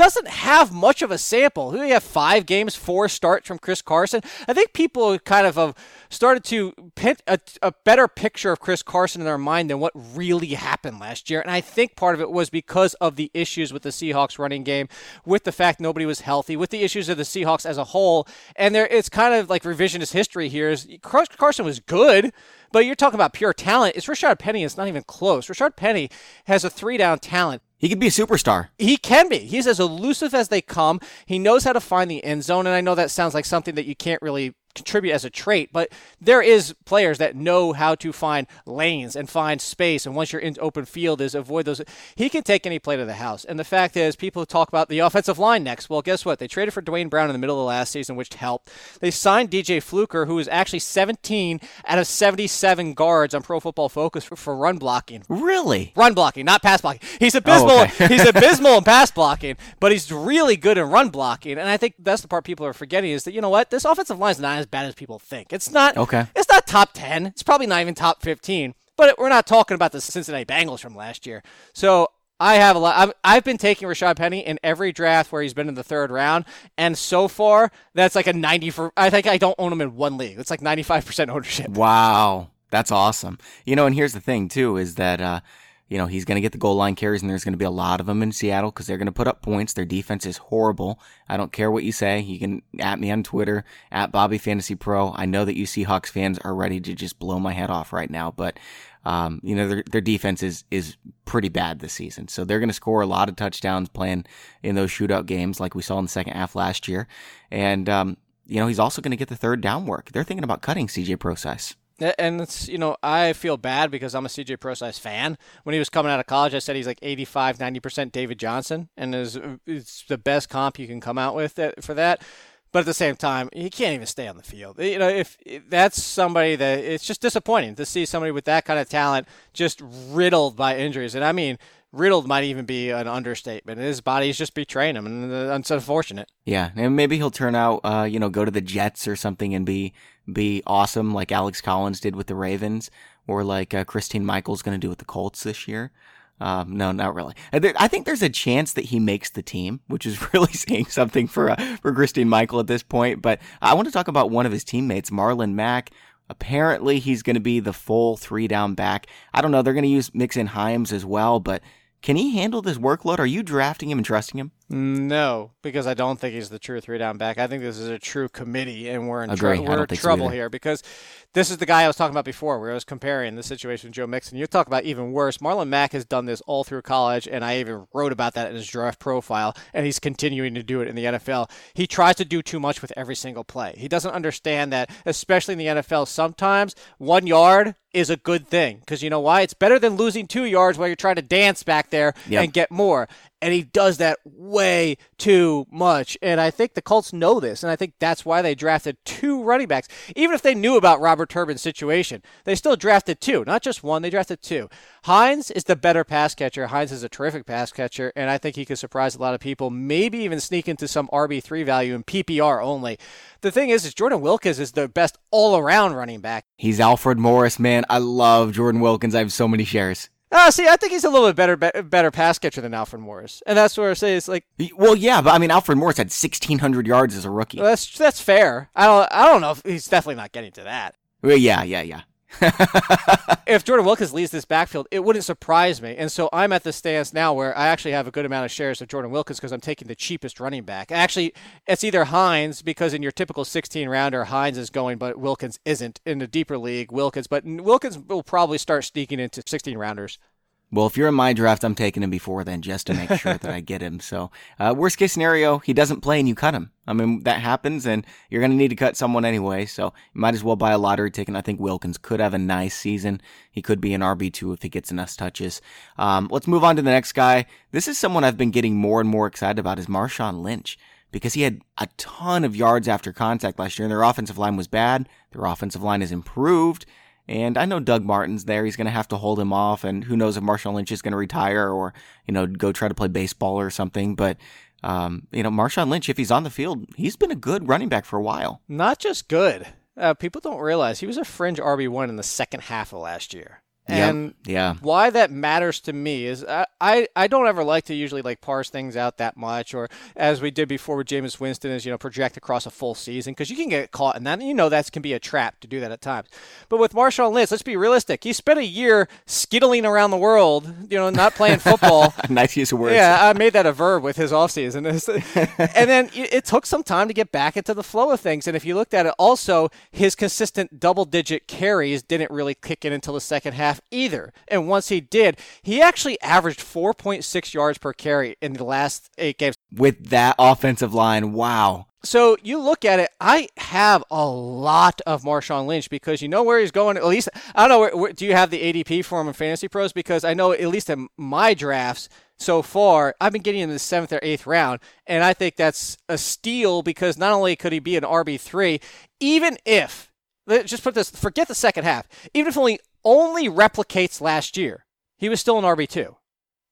doesn't have much of a sample. We have five games, four starts from Chris Carson. I think people kind of have started to paint a, a, better picture of Chris Carson in their mind than what really happened last year. And I think part of it was because of the issues with the Seahawks running game, with the fact nobody was healthy, with the issues of the Seahawks as a whole. And there, it's kind of like revisionist history here. Is Carson was good. But you're talking about pure talent. It's Rashad Penny. It's not even close. Rashad Penny has a three down talent. He could be a superstar. He can be. He's as elusive as they come. He knows how to find the end zone. And I know that sounds like something that you can't really contribute as a trait, but there is players that know how to find lanes and find space. And once you're in open field, is avoid those. He can take any play to the house. And the fact is, people talk about the offensive line next. Well, guess what? They traded for Duane Brown in the middle of the last season, which helped. They signed DJ Fluker, who is actually 17 out of 77 guards on Pro Football Focus for, for run blocking. Really? Run blocking, not pass blocking. He's abysmal. Oh, okay. he's abysmal in pass blocking, but he's really good in run blocking. And I think that's the part people are forgetting is that you know what? This offensive line is not as bad as people think. It's not. Okay. It's not top ten. It's probably not even top fifteen. But we're not talking about the Cincinnati Bengals from last year. So I have a lot. I've, I've been taking Rashad Penny in every draft where he's been in the third round, and so far that's like a ninety for. I think I don't own him in one league. It's like ninety five percent ownership. Wow, that's awesome. You know, and here's the thing too is that. Uh, you know, he's going to get the goal line carries, and there's going to be a lot of them in Seattle because they're going to put up points. Their defense is horrible. I don't care what you say. You can at me on Twitter, at Bobby Fantasy Pro. I know that you Seahawks fans are ready to just blow my head off right now, but, um, you know, their, their defense is, is pretty bad this season. So they're going to score a lot of touchdowns playing in those shootout games like we saw in the second half last year. And, um, you know, he's also going to get the third down work. They're thinking about cutting CJ Prosise. And it's, you know, I feel bad because I'm a CJ Prosise fan. When he was coming out of college, I said he's like 85, 90% David Johnson, and is it's the best comp you can come out with for that. But at the same time, he can't even stay on the field. You know, if, that's somebody that it's just disappointing to see somebody with that kind of talent just riddled by injuries. And I mean, riddled might even be an understatement. His body's just betraying him, and it's unfortunate. Yeah, and maybe he'll turn out, uh, you know, go to the Jets or something and be be awesome like Alex Collins did with the Ravens, or like uh, Christine Michael's going to do with the Colts this year. Um, no, not really. I think there's a chance that he makes the team, which is really saying something for uh, for Christine Michael at this point. But I want to talk about one of his teammates, Marlon Mack. Apparently, he's going to be the full three down back. I don't know. They're going to use Mixon Hyams as well, but can he handle this workload? Are you drafting him and trusting him? No, because I don't think he's the true three down back. I think this is a true committee, and we're in, tr- we're in trouble so here because this is the guy I was talking about before, where I was comparing the situation with Joe Mixon. You talk about even worse. Marlon Mack has done this all through college, and I even wrote about that in his draft profile, and he's continuing to do it in the NFL. He tries to do too much with every single play. He doesn't understand that, especially in the NFL, sometimes one yard is a good thing because you know why? It's better than losing two yards while you're trying to dance back there yep. and get more and he does that way too much. And I think the Colts know this, and I think that's why they drafted two running backs. Even if they knew about Robert Turbin's situation, they still drafted two, not just one, they drafted two. Hines is the better pass catcher. Hines is a terrific pass catcher, and I think he could surprise a lot of people, maybe even sneak into some RB3 value in PPR only. The thing is, is Jordan Wilkins is the best all around running back. He's Alfred Morris, man. I love Jordan Wilkins. I have so many shares. Uh, see, I think he's a little bit better, be- better pass catcher than Alfred Morris, and that's where I say it's like. Well, yeah, but I mean, Alfred Morris had sixteen hundred yards as a rookie. Well, that's that's fair. I don't I don't know if he's definitely not getting to that. Well, yeah, yeah, yeah. if Jordan Wilkins leads this backfield, it wouldn't surprise me. And so I'm at the stance now where I actually have a good amount of shares of Jordan Wilkins because I'm taking the cheapest running back. Actually, it's either Hines because in your typical 16 rounder, Hines is going, but Wilkins isn't. In a deeper league, Wilkins, but Wilkins will probably start sneaking into 16 rounders. Well, if you're in my draft, I'm taking him before then just to make sure that I get him. So, uh, worst case scenario, he doesn't play and you cut him. I mean, that happens and you're going to need to cut someone anyway. So, you might as well buy a lottery ticket. I think Wilkins could have a nice season. He could be an RB2 if he gets enough touches. Um, let's move on to the next guy. This is someone I've been getting more and more excited about is Marshawn Lynch because he had a ton of yards after contact last year and their offensive line was bad. Their offensive line has improved. And I know Doug Martin's there. He's going to have to hold him off. And who knows if Marshawn Lynch is going to retire or, you know, go try to play baseball or something. But, um, you know, Marshawn Lynch, if he's on the field, he's been a good running back for a while. Not just good. Uh, people don't realize he was a fringe RB1 in the second half of last year. And yep. yeah, why that matters to me is I, I, I don't ever like to usually like parse things out that much, or as we did before with Jameis Winston, is you know project across a full season because you can get caught in that. And you know that can be a trap to do that at times. But with Marshawn Lynch, let's be realistic. He spent a year skittling around the world, you know, not playing football. nice use of words. Yeah, I made that a verb with his offseason. and then it took some time to get back into the flow of things. And if you looked at it, also his consistent double-digit carries didn't really kick in until the second half either. And once he did, he actually averaged 4.6 yards per carry in the last eight games. With that offensive line, wow. So you look at it. I have a lot of Marshawn Lynch because you know where he's going. At least I don't know. Where, where, do you have the ADP for him in Fantasy Pros? Because I know at least in my drafts so far, I've been getting in the seventh or eighth round, and I think that's a steal because not only could he be an RB three, even if just put this, forget the second half, even if only only replicates last year, he was still an RB two.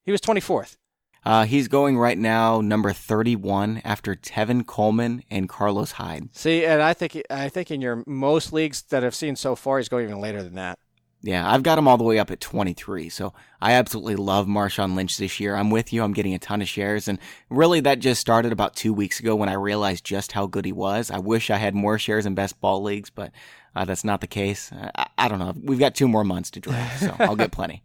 He was twenty fourth. Uh, he's going right now number 31 after Tevin Coleman and Carlos Hyde. See, and I think I think in your most leagues that I've seen so far, he's going even later than that. Yeah, I've got him all the way up at 23. So I absolutely love Marshawn Lynch this year. I'm with you. I'm getting a ton of shares. And really, that just started about two weeks ago when I realized just how good he was. I wish I had more shares in best ball leagues, but uh, that's not the case. I, I don't know. We've got two more months to draft, so I'll get plenty.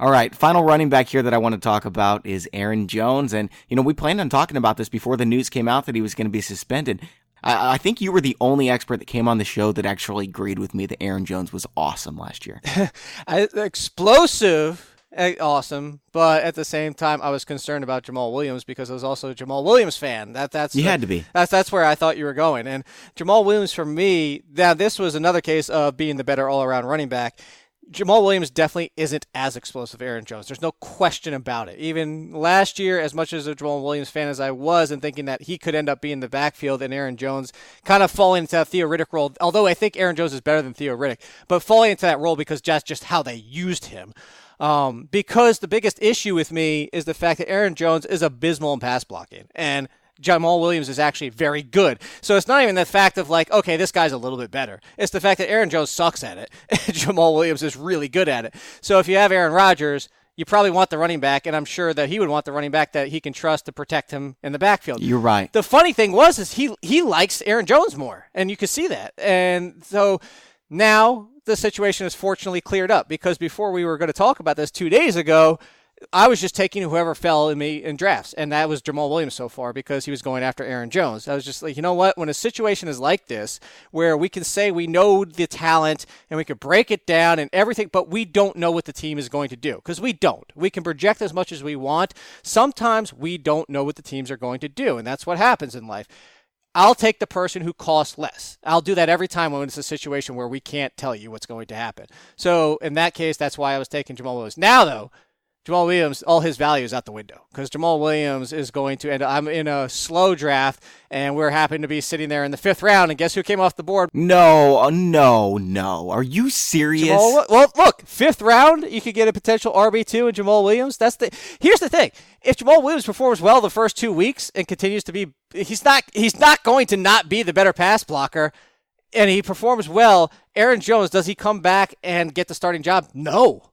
All right, final running back here that I want to talk about is Aaron Jones. And, you know, we planned on talking about this before the news came out that he was going to be suspended. I, I, think you were the only expert that came on the show that actually agreed with me that Aaron Jones was awesome last year. Explosive, Eh, awesome, but at the same time, I was concerned about Jamaal Williams because I was also a Jamaal Williams fan. That that's you the, had to be. That's that's where I thought you were going. And Jamaal Williams for me, now this was another case of being the better all around running back. Jamaal Williams definitely isn't as explosive as Aaron Jones. There's no question about it. Even last year, as much as a Jamaal Williams fan as I was, and thinking that he could end up being the backfield and Aaron Jones kind of falling into that Theo Riddick role, although I think Aaron Jones is better than Theo Riddick, but falling into that role because that's just how they used him. Um, because the biggest issue with me is the fact that Aaron Jones is abysmal in pass blocking. And – Jamaal Williams is actually very good. So it's not even the fact of like, okay, this guy's a little bit better. It's the fact that Aaron Jones sucks at it. Jamaal Williams is really good at it. So if you have Aaron Rodgers, you probably want the running back, and I'm sure that he would want the running back that he can trust to protect him in the backfield. You're right. The funny thing was is he he likes Aaron Jones more, and you could see that. And so now the situation is fortunately cleared up because before we were going to talk about this two days ago, I was just taking whoever fell in me in drafts, and that was Jamaal Williams so far because he was going after Aaron Jones. I was just like, you know what? When a situation is like this, where we can say we know the talent and we can break it down and everything, but we don't know what the team is going to do because we don't. We can project as much as we want. Sometimes we don't know what the teams are going to do, and that's what happens in life. I'll take the person who costs less. I'll do that every time when it's a situation where we can't tell you what's going to happen. So in that case, that's why I was taking Jamaal Williams. Now, though, Jamaal Williams, all his value is out the window because Jamaal Williams is going to end. Up, I'm in a slow draft, and we're happy to be sitting there in the fifth round. And guess who came off the board? No, uh, no, no. Are you serious? Jamaal, well, look, fifth round, you could get a potential RB two in Jamaal Williams. That's the. Here's the thing: if Jamaal Williams performs well the first two weeks and continues to be, he's not. He's not going to not be the better pass blocker. And he performs well. Aaron Jones, does he come back and get the starting job? No.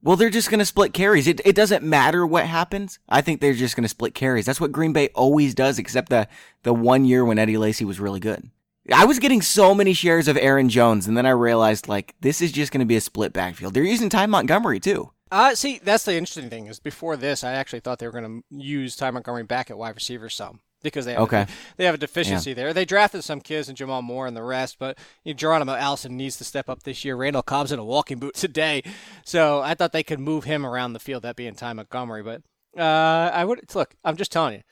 Well, they're just going to split carries. It, it doesn't matter what happens. I think they're just going to split carries. That's what Green Bay always does, except the, the one year when Eddie Lacy was really good. I was getting so many shares of Aaron Jones, and then I realized, like, this is just going to be a split backfield. They're using Ty Montgomery, too. Uh, see, that's the interesting thing is before this, I actually thought they were going to use Ty Montgomery back at wide receiver some because they have okay. a, they have a deficiency yeah. there. They drafted some kids and J'Mon Moore and the rest, but you know, Geronimo Allison needs to step up this year. Randall Cobb's in a walking boot today, so I thought they could move him around the field. That being Ty Montgomery, but uh, I would look. I'm just telling you.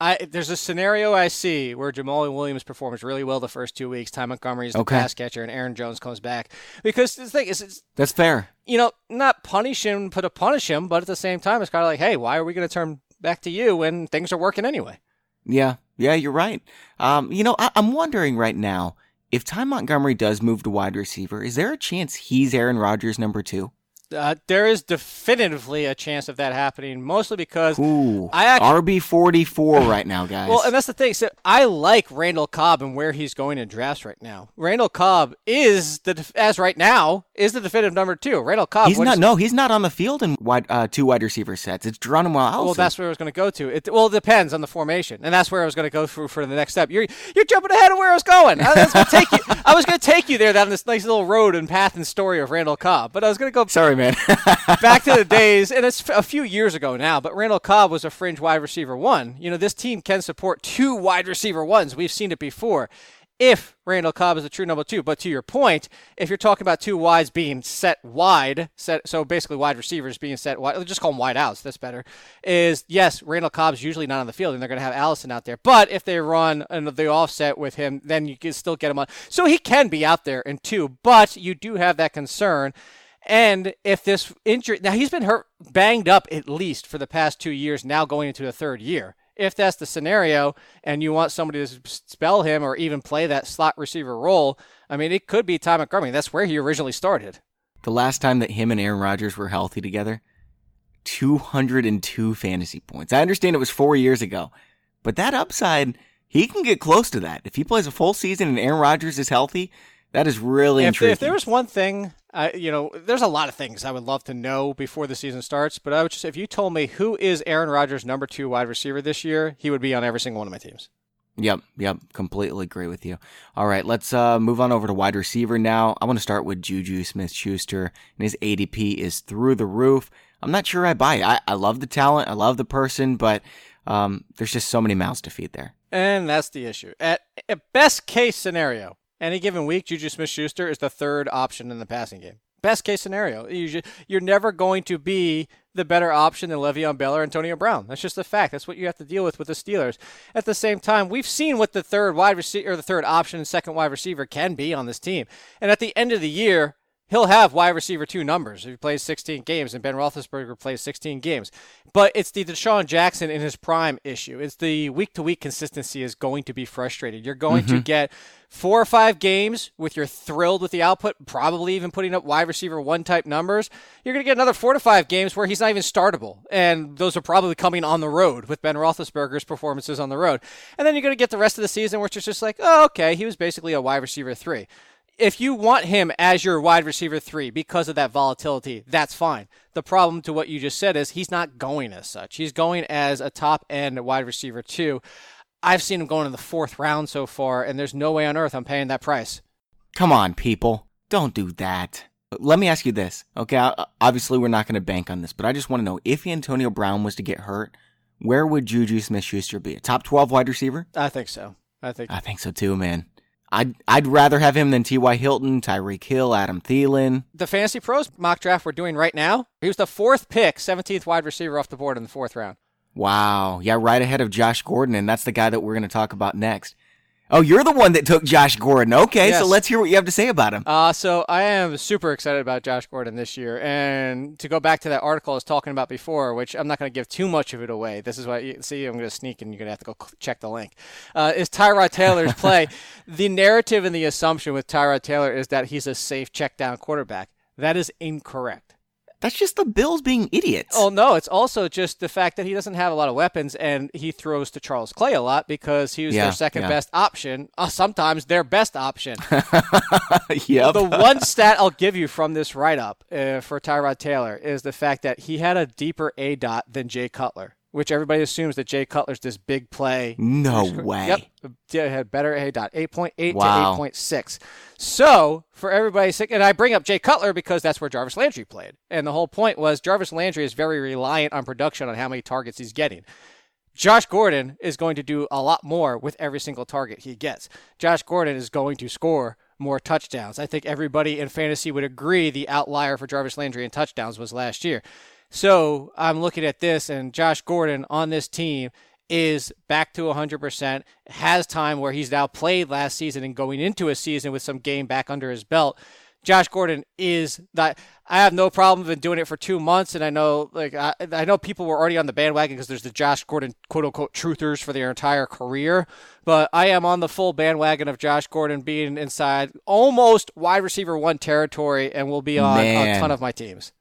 I, there's a scenario I see where Jamaal Williams performs really well the first two weeks. Ty Montgomery is the okay. pass catcher, and Aaron Jones comes back. Because the thing is, that's fair. You know, not punish him, put a punish him, but at the same time, it's kind of like, hey, why are we going to turn back to you when things are working anyway? Yeah, yeah, you're right. Um, you know, I- I'm wondering right now if Ty Montgomery does move to wide receiver, is there a chance he's Aaron Rodgers number two? Uh, there is definitively a chance of that happening, mostly because Ooh, I RB forty four right now, guys. Well, and that's the thing. So I like Randall Cobb and where he's going in drafts right now. Randall Cobb is the as right now is the definitive number two. Randall Cobb. He's not. Is, no, he's not on the field in wide uh, two wide receiver sets. It's Geronimo Allison. Well, that's where I was going to go to. It well, it depends on the formation, and that's where I was going to go through for the next step. You're you're jumping ahead of where I was going. I, was going to take you. I was going to take you there down this nice little road and path and story of Randall Cobb, but I was going to go. Sorry, man. back to the days, and it's a few years ago now, but Randall Cobb was a fringe wide receiver one. You know, this team can support two wide receiver ones. We've seen it before. if Randall Cobb is a true number two. But to your point, if you're talking about two wides being set wide, set so basically wide receivers being set wide, let's just call them wide outs. That's better. Is yes, Randall Cobb's usually not on the field, and they're going to have Allison out there. But if they run and the offset with him, then you can still get him on. So he can be out there in two, but you do have that concern. And if this injury, now he's been hurt, banged up at least for the past two years, now going into the third year if that's the scenario and you want somebody to spell him or even play that slot receiver role, I mean, it could be Ty Montgomery. That's where he originally started. The last time that him and Aaron Rodgers were healthy together, 202 fantasy points. I understand it was four years ago, but that upside, he can get close to that. If he plays a full season and Aaron Rodgers is healthy, that is really if, intriguing. If there was one thing, I, you know, there's a lot of things I would love to know before the season starts. But I would just, if you told me who is Aaron Rodgers' number two wide receiver this year, he would be on every single one of my teams. Yep, yep, completely agree with you. All right, let's uh, move on over to wide receiver now. I want to start with Juju Smith Schuster, and his ADP is through the roof. I'm not sure I buy it. I, I love the talent, I love the person, but um, there's just so many mouths to feed there. And that's the issue. At, at best case scenario, any given week, Juju Smith Schuster is the third option in the passing game. Best case scenario. You're never going to be the better option than Le'Veon Bell or Antonio Brown. That's just a fact. That's what you have to deal with with the Steelers. At the same time, we've seen what the third wide receiver or the third option and second wide receiver can be on this team. And at the end of the year, he'll have wide receiver two numbers if he plays 16 games, and Ben Roethlisberger plays 16 games. But it's the DeSean Jackson in his prime issue. It's the week to week consistency is going to be frustrated. You're going mm-hmm. to get four or five games with you're thrilled with the output, probably even putting up wide receiver one type numbers. You're going to get another four to five games where he's not even startable, and those are probably coming on the road with Ben Roethlisberger's performances on the road. And then you're going to get the rest of the season which is just like, oh, okay, he was basically a wide receiver three if you want him as your wide receiver three because of that volatility, that's fine. The problem to what you just said is he's not going as such. He's going as a top end wide receiver two. I've seen him going in the fourth round so far, and there's no way on earth I'm paying that price. Come on, people. Don't do that. Let me ask you this. Okay, obviously we're not going to bank on this, but I just want to know if Antonio Brown was to get hurt, where would Juju Smith-Schuster be? A top 12 wide receiver? I think so. I think I think so too, man. I'd I'd rather have him than T.Y. Hilton, Tyreek Hill, Adam Thielen. The Fantasy Pros mock draft we're doing right now, he was the fourth pick, 17th wide receiver off the board in the fourth round. Wow. Yeah, right ahead of Josh Gordon, and that's the guy that we're going to talk about next. Oh, you're the one that took Josh Gordon. Okay, yes. so let's hear what you have to say about him. Uh, so I am super excited about Josh Gordon this year. And to go back to that article I was talking about before, which I'm not going to give too much of it away. This is what you see, I'm going to sneak and you're going to have to go check the link. Uh, is Tyrod Taylor's play. the narrative and the assumption with Tyrod Taylor is that he's a safe check down quarterback. That is incorrect. That's just the Bills being idiots. Oh no, it's also just the fact that he doesn't have a lot of weapons and he throws to Charles Clay a lot because he was yeah, their second yeah. best option, uh, sometimes their best option. yep. The one stat I'll give you from this write up uh, for Tyrod Taylor is the fact that he had a deeper A dot than Jay Cutler which everybody assumes that Jay Cutler's this big play. No way. Yep. Yeah, Had better A dot 8.8 wow. to 8.6. So for everybody, and I bring up Jay Cutler because that's where Jarvis Landry played. And the whole point was Jarvis Landry is very reliant on production on how many targets he's getting. Josh Gordon is going to do a lot more with every single target he gets. Josh Gordon is going to score more touchdowns. I think everybody in fantasy would agree the outlier for Jarvis Landry in touchdowns was last year. So I'm looking at this, and Josh Gordon on this team is back to 100%, has time where he's now played last season and going into a season with some game back under his belt. Josh Gordon is that I have no problem in doing it for two months, and I know like I, I know people were already on the bandwagon because there's the Josh Gordon quote unquote truthers for their entire career, but I am on the full bandwagon of Josh Gordon being inside almost wide receiver one territory and will be on Man. a ton of my teams.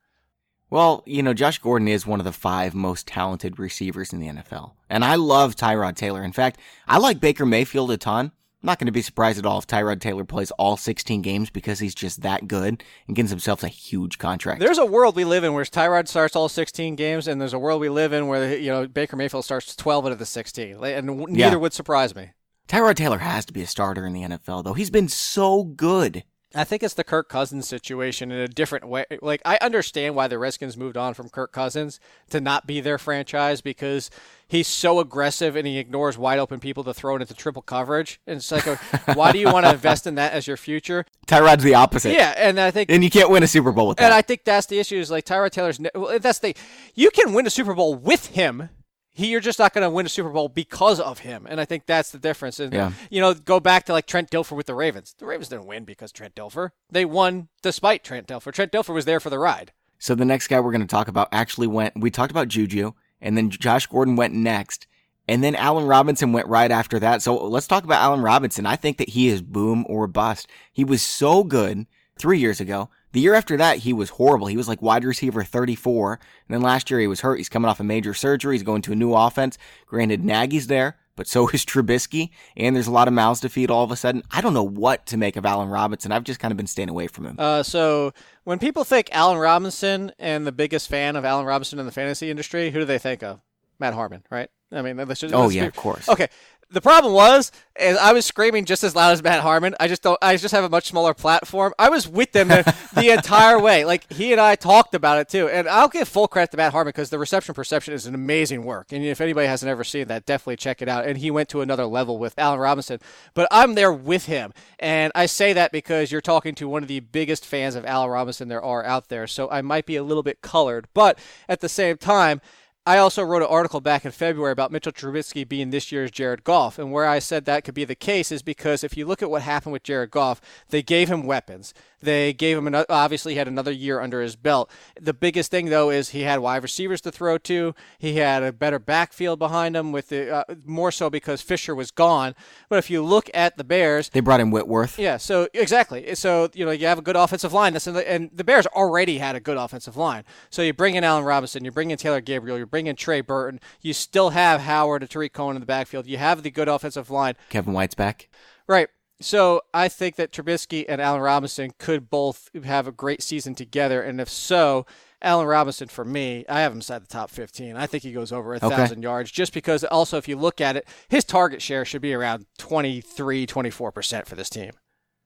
Well, you know, Josh Gordon is one of the five most talented receivers in the NFL. And I love Tyrod Taylor. In fact, I like Baker Mayfield a ton. I'm not going to be surprised at all if Tyrod Taylor plays all 16 games because he's just that good and gets himself a huge contract. There's a world we live in where Tyrod starts all 16 games, and there's a world we live in where you know Baker Mayfield starts 12 out of the 16, and neither yeah. would surprise me. Tyrod Taylor has to be a starter in the NFL, though. He's been so good. I think it's the Kirk Cousins situation in a different way. Like I understand why the Redskins moved on from Kirk Cousins to not be their franchise because he's so aggressive and he ignores wide open people to throw it into triple coverage. And it's like, a, why do you want to invest in that as your future? Tyrod's the opposite. Yeah, and I think and you can't win a Super Bowl with that. And I think that's the issue. Is like Tyrod Taylor's. Well, that's the you can win a Super Bowl with him he, you're just not going to win a Super Bowl because of him. And I think that's the difference. And, yeah. you know, go back to like Trent Dilfer with the Ravens. The Ravens didn't win because Trent Dilfer. They won despite Trent Dilfer. Trent Dilfer was there for the ride. So the next guy we're going to talk about actually went, we talked about Juju, and then Josh Gordon went next. And then Allen Robinson went right after that. So let's talk about Allen Robinson. I think that he is boom or bust. He was so good three years ago. The year after that, he was horrible. He was like wide receiver 34. And then last year, he was hurt. He's coming off a major surgery. He's going to a new offense. Granted, Nagy's there, but so is Trubisky. And there's a lot of mouths to feed all of a sudden. I don't know what to make of Allen Robinson. I've just kind of been staying away from him. Uh, so when people think Allen Robinson and the biggest fan of Allen Robinson in the fantasy industry, who do they think of? Matt Harmon, right? I mean, let's just, oh yeah, of course. Okay, the problem was, is I was screaming just as loud as Matt Harmon. I just don't. I just have a much smaller platform. I was with them the, the entire way. Like he and I talked about it too. And I'll give full credit to Matt Harmon because the reception perception is an amazing work. And if anybody hasn't ever seen that, definitely check it out. And he went to another level with Allen Robinson. But I'm there with him, and I say that because you're talking to one of the biggest fans of Allen Robinson there are out there. So I might be a little bit colored, but at the same time. I also wrote an article back in February about Mitchell Trubisky being this year's Jared Goff. And where I said that could be the case is because if you look at what happened with Jared Goff, they gave him weapons. They gave him an, obviously had another year under his belt. The biggest thing though is he had wide receivers to throw to. He had a better backfield behind him with the uh, more so because Fisher was gone. But if you look at the Bears, they brought in Whitworth. Yeah, so exactly. So you know you have a good offensive line. That's the, and the Bears already had a good offensive line. So you bring in Allen Robinson, you bring in Taylor Gabriel, you bring in Trey Burton. You still have Howard and Tarik Cohen in the backfield. You have the good offensive line. Kevin White's back. Right. So I think that Trubisky and Allen Robinson could both have a great season together, and if so, Allen Robinson for me, I have him inside the top 15. I think he goes over a okay. thousand yards just because also if you look at it, his target share should be around 23, 24 percent for this team.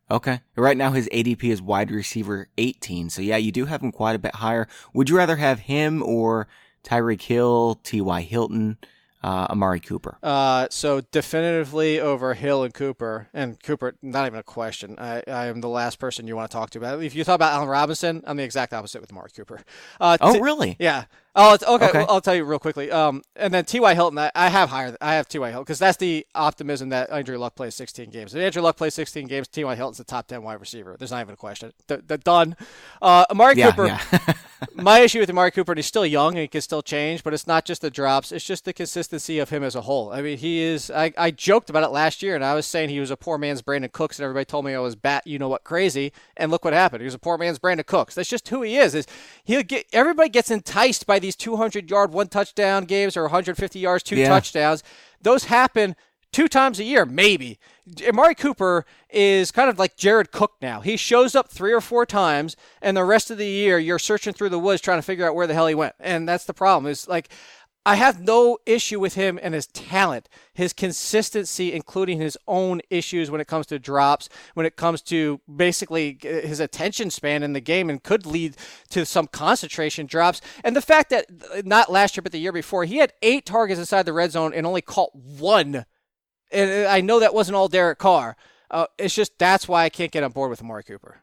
Okay. Right now his ADP is wide receiver 18. So yeah, you do have him quite a bit higher. Would you rather have him or Tyreek Hill, T.Y. Hilton? Uh, Amari Cooper. Uh, so definitively over Hill and Cooper, and Cooper, not even a question. I, I am the last person you want to talk to about. If you talk about Allen Robinson, I'm the exact opposite with Amari Cooper. Uh, oh, t- really? Yeah. Oh, okay. okay. Well, I'll tell you real quickly. Um, and then T.Y. Hilton, I, I have higher. I have T.Y. Hilton because that's the optimism that Andrew Luck plays 16 games. If Andrew Luck plays 16 games, T.Y. Hilton's the top 10 wide receiver. There's not even a question. They're, they're done. Uh, Amari yeah, Cooper. Yeah. my issue with Amari Cooper, and he's still young and he can still change, but it's not just the drops. It's just the consistency of him as a whole. I mean, he is. I, I joked about it last year, and I was saying he was a poor man's Brandin Cooks, and everybody told me I was bat, you know what, crazy. And look what happened. He was a poor man's Brandin Cooks. That's just who he is. Is he'll get everybody gets enticed by these 200 yard one touchdown games or 150 yards, two yeah. touchdowns. Those happen two times a year, maybe. Amari Cooper is kind of like Jared Cook now. He shows up three or four times, and the rest of the year you're searching through the woods trying to figure out where the hell he went. And that's the problem. Is like I have no issue with him and his talent, his consistency, including his own issues when it comes to drops, when it comes to basically uh, his attention span in the game, and could lead to some concentration drops. And the fact that uh, not last year, but the year before, he had eight targets inside the red zone and only caught one. And uh, I know that wasn't all Derek Carr. Uh, it's just that's why I can't get on board with Amari Cooper.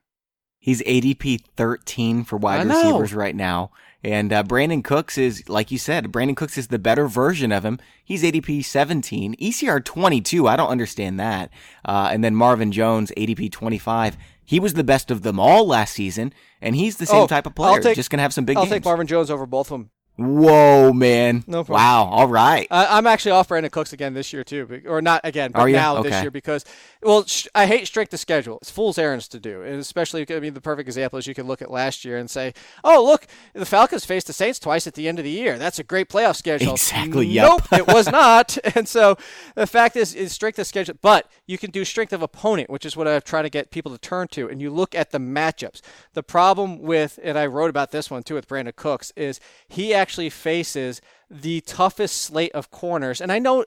He's ADP 13 for wide receivers right now. And uh, Brandin Cooks is, like you said, Brandin Cooks is the better version of him. He's ADP 17, ECR 22. I don't understand that. Uh, and then Marvin Jones, ADP 25. He was the best of them all last season, and he's the same oh, type of player. Take, just gonna have some big. I'll games. take Marvin Jones over both of them Whoa, man! No problem. Wow. All right. I, am actually off Brandin Cooks again this year too, or not again, but oh, now okay. this year because well, sh- I hate strength of schedule. It's fool's errands to do, and especially I mean the perfect example is you can look at last year and say, oh look, the Falcons faced the Saints twice at the end of the year. That's a great playoff schedule. Exactly. Nope, it was not. And so the fact is, is strength of schedule, but you can do strength of opponent, which is what I've tried to get people to turn to, and you look at the matchups. The problem with, and I wrote about this one too with Brandin Cooks, is he actually faces the toughest slate of corners. And I know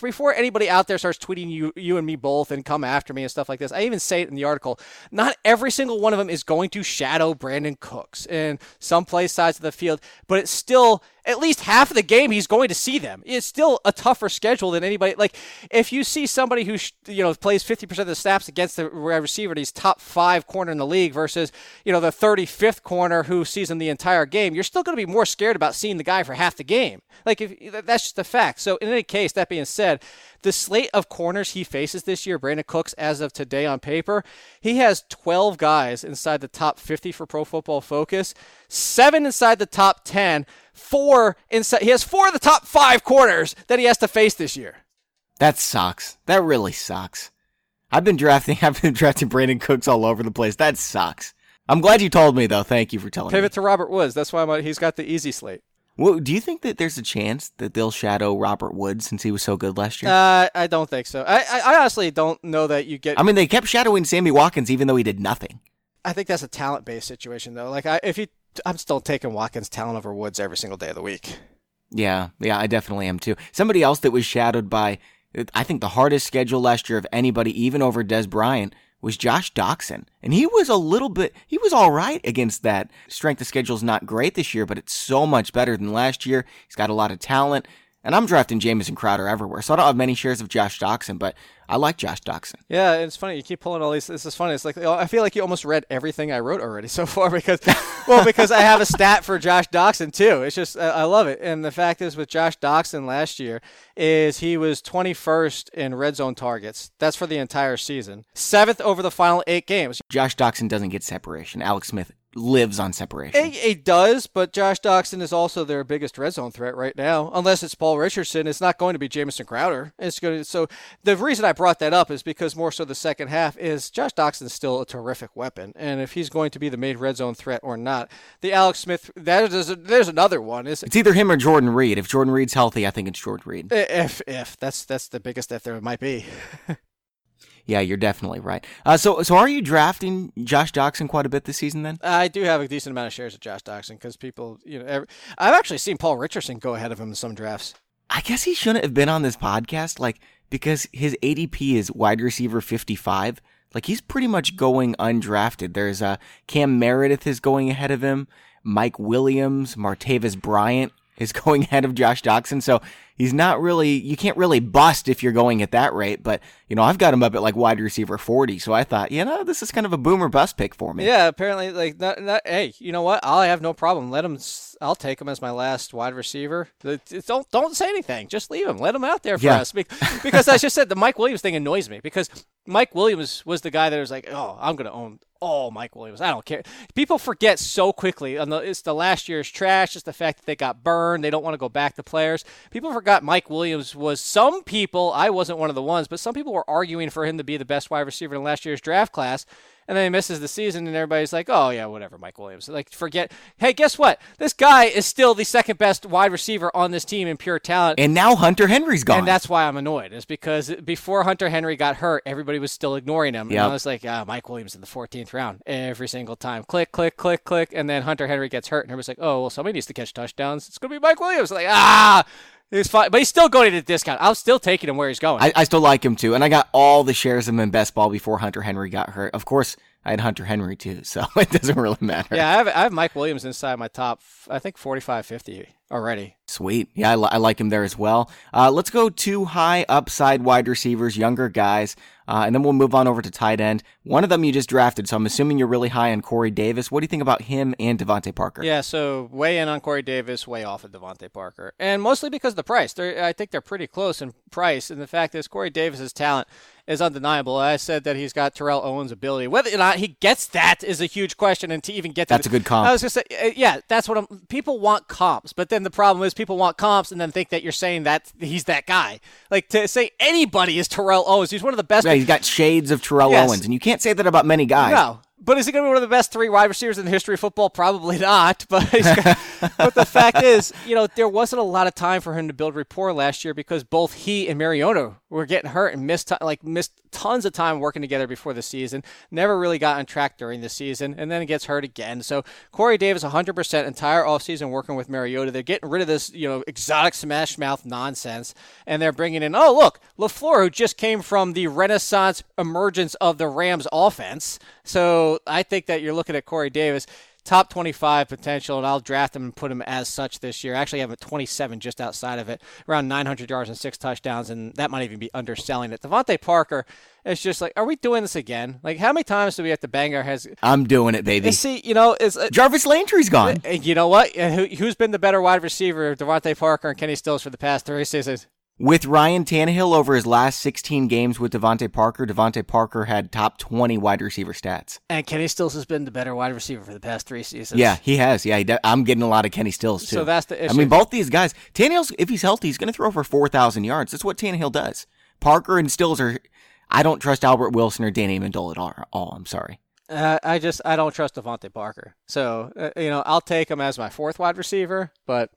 before anybody out there starts tweeting you, you and me both, and come after me and stuff like this, I even say it in the article. Not every single one of them is going to shadow Brandin Cooks in some place sides of the field, but it's still at least half of the game he's going to see them. It's still a tougher schedule than anybody. Like if you see somebody who you know plays 50% of the snaps against the receiver, and he's top five corner in the league versus you know the 35th corner who sees him the entire game, you're still going to be more scared about seeing the guy for half the game. Like if that's just a fact. So in any case, that being said, the slate of corners he faces this year, Brandin Cooks, as of today on paper, he has 12 guys inside the top 50 for Pro Football Focus, seven inside the top 10, four inside. He has four of the top five corners that he has to face this year. That sucks. That really sucks. I've been drafting. I've been drafting Brandin Cooks all over the place. That sucks. I'm glad you told me though. Thank you for telling Pivot me. Pivot to Robert Woods. That's why I'm, he's got the easy slate. Well, do you think that there's a chance that they'll shadow Robert Woods since he was so good last year? Uh, I don't think so. I, I, I honestly don't know that you get. I mean, they kept shadowing Sammy Watkins even though he did nothing. I think that's a talent based situation though. Like, I, if you, I'm still taking Watkins' talent over Woods every single day of the week. Yeah, yeah, I definitely am too. Somebody else that was shadowed by, I think the hardest schedule last year of anybody, even over Dez Bryant, was Josh Doctson. And he was a little bit, he was all right against that. Strength of schedule is not great this year, but it's so much better than last year. He's got a lot of talent. And I'm drafting Jamison Crowder everywhere. So I don't have many shares of Josh Doctson, but I like Josh Doctson. Yeah, it's funny. You keep pulling all these. This is funny. It's like I feel like you almost read everything I wrote already so far because, well, because I have a stat for Josh Doctson too. It's just I love it. And the fact is, with Josh Doctson last year, is he was 21st in red zone targets. That's for the entire season. Seventh over the final eight games. Josh Doctson doesn't get separation. Alex Smith lives on separation. It, it, does, but Josh Doctson is also their biggest red zone threat right now. Unless it's Paul Richardson, it's not going to be Jamison Crowder. It's going to. So the reason I brought that up is because more so the second half is Josh Doctson is still a terrific weapon, and if he's going to be the main red zone threat or not, the Alex Smith that is there's another one. Is it's either him or Jordan Reed. If Jordan Reed's healthy, I think it's Jordan Reed. If if that's that's the biggest if there might be. Yeah, you're definitely right. Uh, so, so are you drafting Josh Doctson quite a bit this season? Then I do have a decent amount of shares of Josh Doctson because people, you know, every, I've actually seen Paul Richardson go ahead of him in some drafts. I guess he shouldn't have been on this podcast, like because his ADP is wide receiver 55. Like he's pretty much going undrafted. There's uh, Cam Meredith is going ahead of him. Mike Williams, Martavis Bryant is going ahead of Josh Doctson. So he's not really, you can't really bust if you're going at that rate. But, you know, I've got him up at like wide receiver 40. So I thought, you know, this is kind of a boomer bust pick for me. Yeah, apparently, like, not, not, hey, you know what? I'll have no problem. Let him, I'll take him as my last wide receiver. Don't, don't say anything. Just leave him. Let him out there for yeah. us. Because I just said the Mike Williams thing annoys me because Mike Williams was the guy that was like, oh, I'm going to own oh, Mike Williams. I don't care. People forget so quickly. It's the last year's trash. It's the fact that they got burned. They don't want to go back to players. People forgot Mike Williams was some people. I wasn't one of the ones, but some people were arguing for him to be the best wide receiver in last year's draft class and then he misses the season, and everybody's like, "Oh yeah, whatever, Mike Williams." Like, forget. Hey, guess what? This guy is still the second best wide receiver on this team in pure talent. And now Hunter Henry's gone, and that's why I'm annoyed. Is because before Hunter Henry got hurt, everybody was still ignoring him. Yep. And I was like, ah, Mike Williams in the 14th round every single time. Click, click, click, click, and then Hunter Henry gets hurt, and everybody's like, "Oh, well, somebody needs to catch touchdowns. It's gonna be Mike Williams." Like, ah. He's fine, but he's still going at a discount. I'm still taking him where he's going. I, I, still like him too, and I got all the shares of him in best ball before Hunter Henry got hurt. Of course, I had Hunter Henry too, so it doesn't really matter. Yeah, I have, I have Mike Williams inside my top, I think 45 50 already. Sweet. Yeah, I, li- I like him there as well. Uh, let's go two high upside wide receivers, younger guys, uh, and then we'll move on over to tight end. One of them you just drafted, so I'm assuming you're really high on Corey Davis. What do you think about him and DeVante Parker? Yeah, so way in on Corey Davis, way off of DeVante Parker, and mostly because of the price. They're, I think they're pretty close in price, and the fact is Corey Davis's talent is undeniable. I said that he's got Terrell Owens' ability. Whether or not he gets that is a huge question, and to even get to that's the, a good comp. I was gonna say, uh, yeah, that's what I'm. People want comps, but then the problem is people want comps and then think that you're saying that he's that guy. Like to say anybody is Terrell Owens, he's one of the best. Yeah, he's got shades of Terrell yes. Owens, and you can't say that about many guys. No, but is he going to be one of the best three wide receivers in the history of football? Probably not. But but the fact is, you know, there wasn't a lot of time for him to build rapport last year because both he and Mariota were getting hurt and missed like missed tons of time working together before the season. Never really got on track during the season, and then it gets hurt again. So Corey Davis, 100% entire offseason working with Mariota. They're getting rid of this you know exotic smash mouth nonsense, and they're bringing in oh look LaFleur, who just came from the Renaissance emergence of the Rams offense. So I think that you're looking at Corey Davis top 25 potential, and I'll draft him and put him as such this year. I actually have a 27 just outside of it, around 900 yards and six touchdowns, and that might even be underselling it. DeVante Parker is just like, are we doing this again? Like, how many times do we have to bang our heads? I'm doing it, baby. See, you know, uh, Jarvis Landry's gone. You know what? Who, has been the better wide receiver, DeVante Parker and Kenny Stills for the past three seasons? With Ryan Tannehill over his last 16 games with DeVante Parker, DeVante Parker had top 20 wide receiver stats. And Kenny Stills has been the better wide receiver for the past three seasons. Yeah, he has. Yeah, he I'm getting a lot of Kenny Stills too. So that's the issue. I mean, both these guys, Tannehill's if he's healthy, he's going to throw for 4,000 yards. That's what Tannehill does. Parker and Stills are. I don't trust Albert Wilson or Danny Amendola at all. I'm sorry. Uh, I just I don't trust DeVante Parker. So uh, you know I'll take him as my fourth wide receiver, but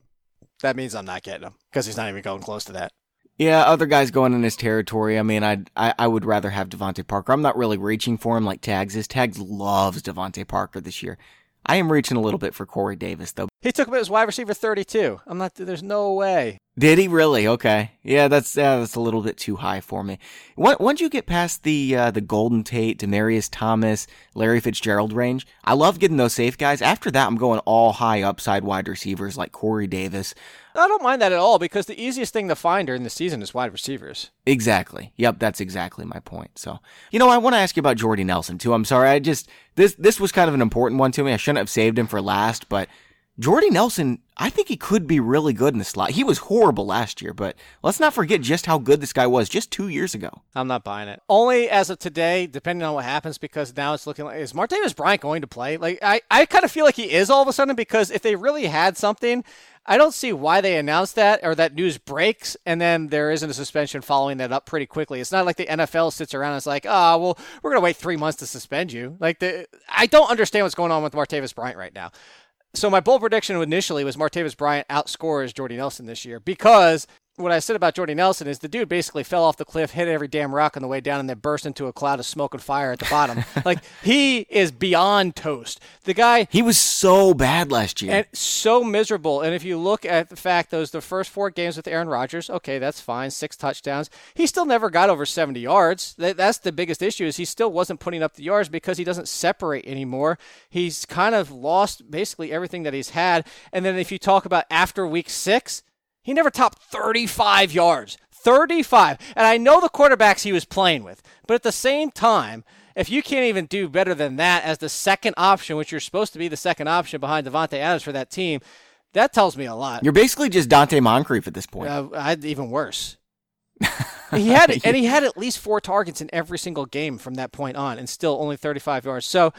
that means I'm not getting him because he's not even going close to that. Yeah, other guys going in his territory. I mean, I'd, I I would rather have DeVante Parker. I'm not really reaching for him like Tags is. Tags loves DeVante Parker this year. I am reaching a little bit for Corey Davis though. He took him as wide receiver 32. I'm not. There's no way. Did he really? Okay. Yeah, that's yeah, that's a little bit too high for me. Once you get past the uh, the Golden Tate, Demaryius Thomas, Larry Fitzgerald range, I love getting those safe guys. After that, I'm going all high upside wide receivers like Corey Davis. I don't mind that at all because the easiest thing to find during the season is wide receivers. Exactly. Yep, that's exactly my point. So, you know, I want to ask you about Jordy Nelson too. I'm sorry, I just this this was kind of an important one to me. I shouldn't have saved him for last, but Jordy Nelson, I think he could be really good in the slot. He was horrible last year, but let's not forget just how good this guy was just two years ago. I'm not buying it. Only as of today, depending on what happens, because now it's looking like is Martavis Bryant going to play? Like I, I kind of feel like he is all of a sudden because if they really had something, I don't see why they announced that or that news breaks and then there isn't a suspension following that up pretty quickly. It's not like the NFL sits around and is like, oh, well, we're going to wait three months to suspend you. Like, the, I don't understand what's going on with Martavis Bryant right now. So my bold prediction initially was Martavis Bryant outscores Jordy Nelson this year because what I said about Jordy Nelson is the dude basically fell off the cliff, hit every damn rock on the way down, and then burst into a cloud of smoke and fire at the bottom. like he is beyond toast. The guy he was so bad last year and so miserable. And if you look at the fact those the first four games with Aaron Rodgers, okay, that's fine, six touchdowns. He still never got over 70 yards. that's the biggest issue is he still wasn't putting up the yards because he doesn't separate anymore. He's kind of lost basically everything that he's had. And then if you talk about after week six he never topped 35 yards. 35. And I know the quarterbacks he was playing with, but at the same time, if you can't even do better than that as the second option, which you're supposed to be the second option behind Davante Adams for that team, that tells me a lot. You're basically just Donte Moncrief at this point. Uh, I'd even worse. he had and he had at least four targets in every single game from that point on, and still only 35 yards. So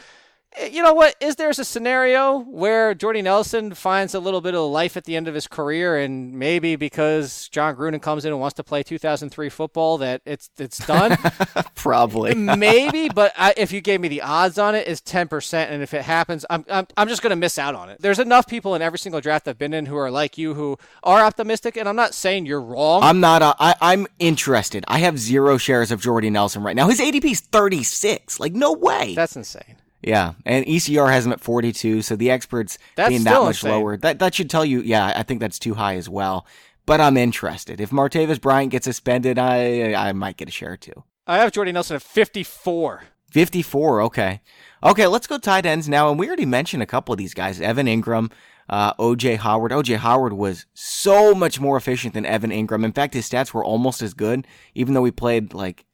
you know what? Is there a scenario where Jordy Nelson finds a little bit of life at the end of his career, and maybe because Jon Gruden comes in and wants to play 2003 football, that it's it's done? Probably, maybe. But I, if you gave me the odds on it, is 10 percent, and if it happens, I'm I'm, I'm just going to miss out on it. There's enough people in every single draft I've been in who are like you, who are optimistic, and I'm not saying you're wrong. I'm not. Uh, I, I'm interested. I have zero shares of Jordy Nelson right now. His ADP is 36. Like, no way. That's insane. Yeah, and ECR has him at 42, so the experts that's being that much insane. lower, that that should tell you, yeah, I think that's too high as well. But I'm interested. If Martavis Bryant gets suspended, I I might get a share too. I have Jordy Nelson at 54. 54, okay. Okay, let's go tight ends now. And we already mentioned a couple of these guys Evan Engram, uh, OJ Howard. OJ Howard was so much more efficient than Evan Engram. In fact, his stats were almost as good, even though he played like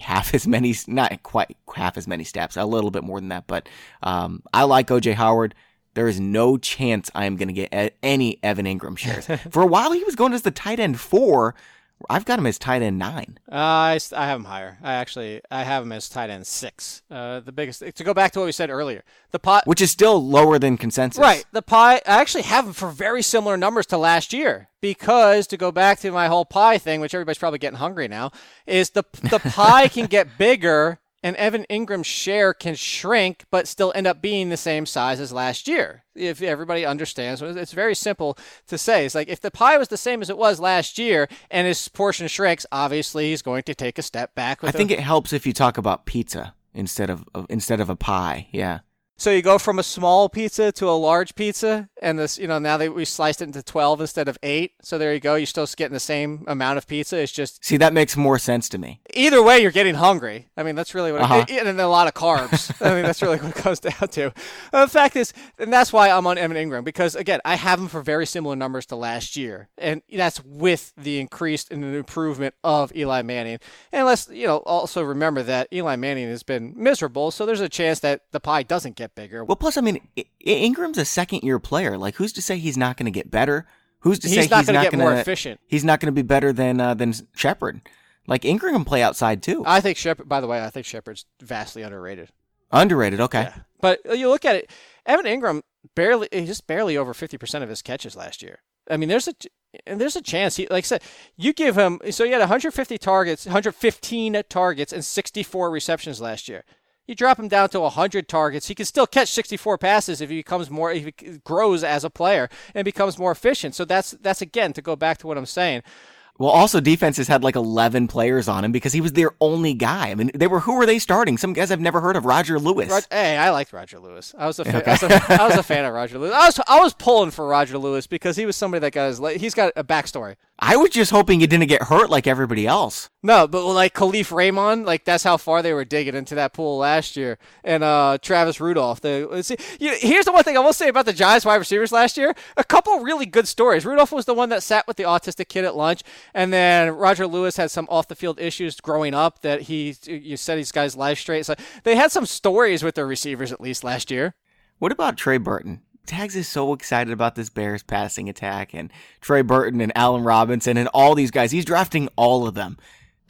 half as many, not quite half as many steps, a little bit more than that. But um, I like OJ Howard. There is no chance I am going to get any Evan Engram shares. For a while, he was going as the tight end four, I've got him as tight end nine. Uh, I, I have him higher. I actually I have him as tight end six. Uh, the biggest to go back to what we said earlier, the pot, which is still lower than consensus. Right. The pie. I actually have him for very similar numbers to last year because to go back to my whole pie thing, which everybody's probably getting hungry now, is the the pie can get bigger and Evan Engram's share can shrink but still end up being the same size as last year. If everybody understands, it's very simple to say. It's like if the pie was the same as it was last year and his portion shrinks, obviously he's going to take a step back. I think it helps if you talk about pizza instead of, of instead of a pie. Yeah. So you go from a small pizza to a large pizza, and this, you know, now that we sliced it into twelve instead of eight. So there you go. You're still getting the same amount of pizza. It's just see that makes more sense to me. Either way, you're getting hungry. I mean, that's really what, uh-huh. it, and a lot of carbs. I mean, that's really what it comes down to. Uh, the fact is, and that's why I'm on Evan Engram because again, I have him for very similar numbers to last year, and that's with the increased and the improvement of Eli Manning. And let's, you know, also remember that Eli Manning has been miserable, so there's a chance that the pie doesn't get bigger. Well, plus, I mean, Engram's a second year player. Like, who's to say he's not going to get better? Who's to he's say not he's gonna not get going to more efficient? He's not going to be better than uh, than Shepard. Like Engram can play outside too. I think Shepard. By the way, I think Shepard's vastly underrated. Underrated. Okay. Yeah. But you look at it, Evan Engram barely, just barely over fifty percent of his catches last year. I mean, there's a and there's a chance he like I said you give him so he had 150 targets 115 targets and 64 receptions last year you drop him down to 100 targets. He can still catch 64 passes if he becomes more, if he grows as a player and becomes more efficient. So that's that's again to go back to what I'm saying. Well, also defenses had like 11 players on him because he was their only guy. I mean, they were who were they starting? Some guys I've never heard of. Roger Lewis. Rod, hey, I liked Roger Lewis. I was a, fan, okay. I, was a I was a fan of Roger Lewis. I was I was pulling for Roger Lewis because he was somebody that got his. He's got a backstory. I was just hoping he didn't get hurt like everybody else. No, but like Kalif Raymond, like that's how far they were digging into that pool last year, and uh, Travis Rudolph. The see, you here's the one thing I will say about the Giants wide receivers last year: a couple really good stories. Rudolph was the one that sat with the autistic kid at lunch, and then Roger Lewis had some off the field issues growing up that he you set these guys' life straight. So they had some stories with their receivers at least last year. What about Trey Burton? Tags is so excited about this Bears passing attack and Trey Burton and Allen Robinson and all these guys. He's drafting all of them.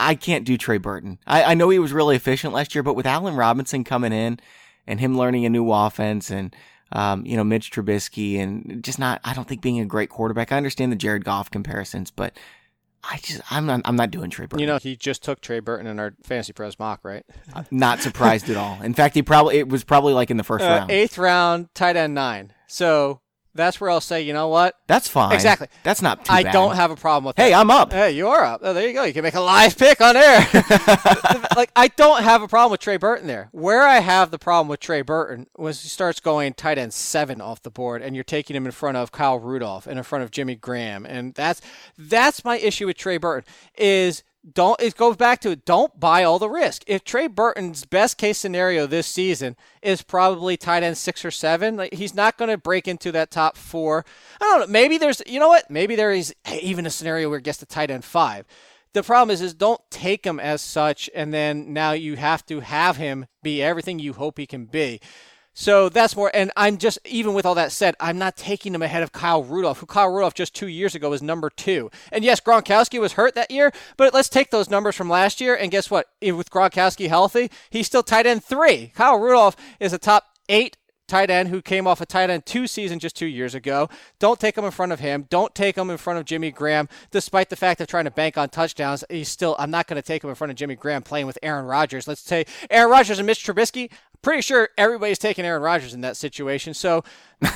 I can't do Trey Burton. I, I know he was really efficient last year, but with Allen Robinson coming in and him learning a new offense and um, you know, Mitch Trubisky and just not, I don't think being a great quarterback. I understand the Jared Goff comparisons, but I just I'm not I'm not doing Trey Burton. You know, he just took Trey Burton in our fantasy pros mock, right? not surprised at all. In fact, he probably it was probably like in the first uh, round, eighth round, tight end nine. So that's where I'll say, you know what? That's fine. Exactly. That's not too I bad. don't have a problem with hey, that. I'm up. Hey, you are up. Oh, there you go. You can make a live pick on air. like, I don't have a problem with Trey Burton there. Where I have the problem with Trey Burton was he starts going tight end seven off the board, and you're taking him in front of Kyle Rudolph and in front of Jimmy Graham, and that's that's my issue with Trey Burton is don't it goes back to don't buy all the risk. If Trey Burton's best case scenario this season is probably tight end six or seven, like he's not going to break into that top four. I don't know. Maybe there's you know what? Maybe there is even a scenario where it gets to tight end five. The problem is, is don't take him as such, and then now you have to have him be everything you hope he can be. So that's more, and I'm just, even with all that said, I'm not taking him ahead of Kyle Rudolph, who Kyle Rudolph just two years ago was number two. And yes, Gronkowski was hurt that year, but let's take those numbers from last year, and guess what? With Gronkowski healthy, he's still tight end three. Kyle Rudolph is a top eight tight end who came off a tight end two season just two years ago. Don't take him in front of him. Don't take him in front of Jimmy Graham, despite the fact of trying to bank on touchdowns. He's still, I'm not going to take him in front of Jimmy Graham playing with Aaron Rodgers. Let's say Aaron Rodgers and Mitch Trubisky pretty sure everybody's taking Aaron Rodgers in that situation. So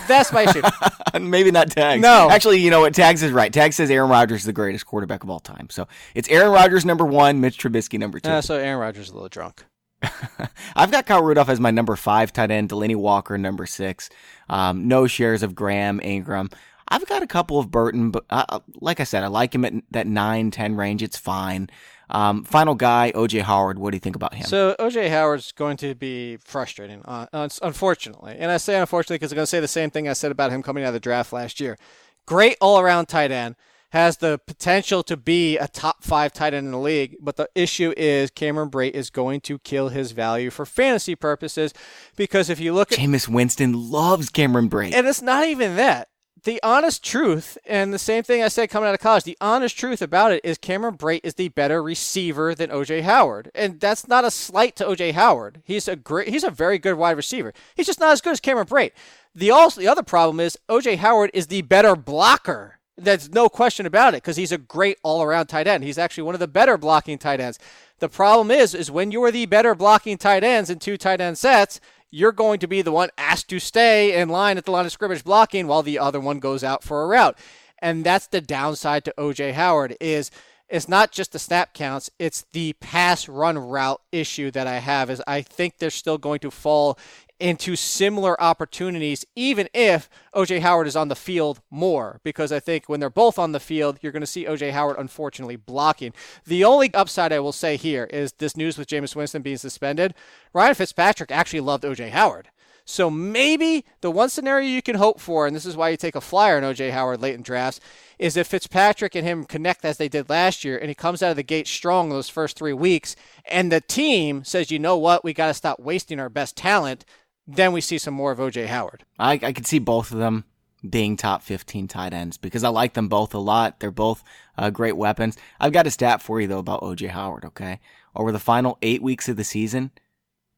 that's my issue. Maybe not Tags. No. Actually, you know what? Tags is right. Tags says Aaron Rodgers is the greatest quarterback of all time. So it's Aaron Rodgers number one, Mitch Trubisky number two. Uh, so Aaron Rodgers is a little drunk. I've got Kyle Rudolph as my number five tight end, Delanie Walker number six. Um, no shares of Graham, Engram. I've got a couple of Burton, but uh, like I said, I like him at that 9, 10 range. It's fine. Um, final guy, OJ Howard. What do you think about him? So OJ Howard's going to be frustrating, uh, unfortunately, and I say unfortunately because I'm going to say the same thing I said about him coming out of the draft last year. Great all-around tight end, has the potential to be a top five tight end in the league, but the issue is Cameron Brate is going to kill his value for fantasy purposes because if you look at Jameis Winston loves Cameron Brate, and it's not even that the honest truth, and the same thing I said coming out of college, the honest truth about it is Cameron Brate is the better receiver than OJ Howard. And that's not a slight to OJ Howard. He's a great he's a very good wide receiver. He's just not as good as Cameron Brate. The also the other problem is OJ Howard is the better blocker. That's no question about it because he's a great all around tight end. He's actually one of the better blocking tight ends. The problem is, is when you are the better blocking tight ends in two tight end sets, you're going to be the one asked to stay in line at the line of scrimmage blocking while the other one goes out for a route. And that's the downside to OJ Howard is it's not just the snap counts, it's the pass run route issue that I have is I think they're still going to fall into similar opportunities, even if OJ Howard is on the field more, because I think when they're both on the field, you're going to see OJ Howard unfortunately blocking. The only upside I will say here is this news with Jameis Winston being suspended. Ryan Fitzpatrick actually loved OJ Howard. So maybe the one scenario you can hope for, and this is why you take a flyer on OJ Howard late in drafts, is if Fitzpatrick and him connect as they did last year, and he comes out of the gate strong those first three weeks, and the team says, you know what, we got to stop wasting our best talent then we see some more of OJ Howard. I, I could see both of them being top 15 tight ends because I like them both a lot. They're both uh, great weapons. I've got a stat for you though about OJ Howard, okay? Over the final eight weeks of the season,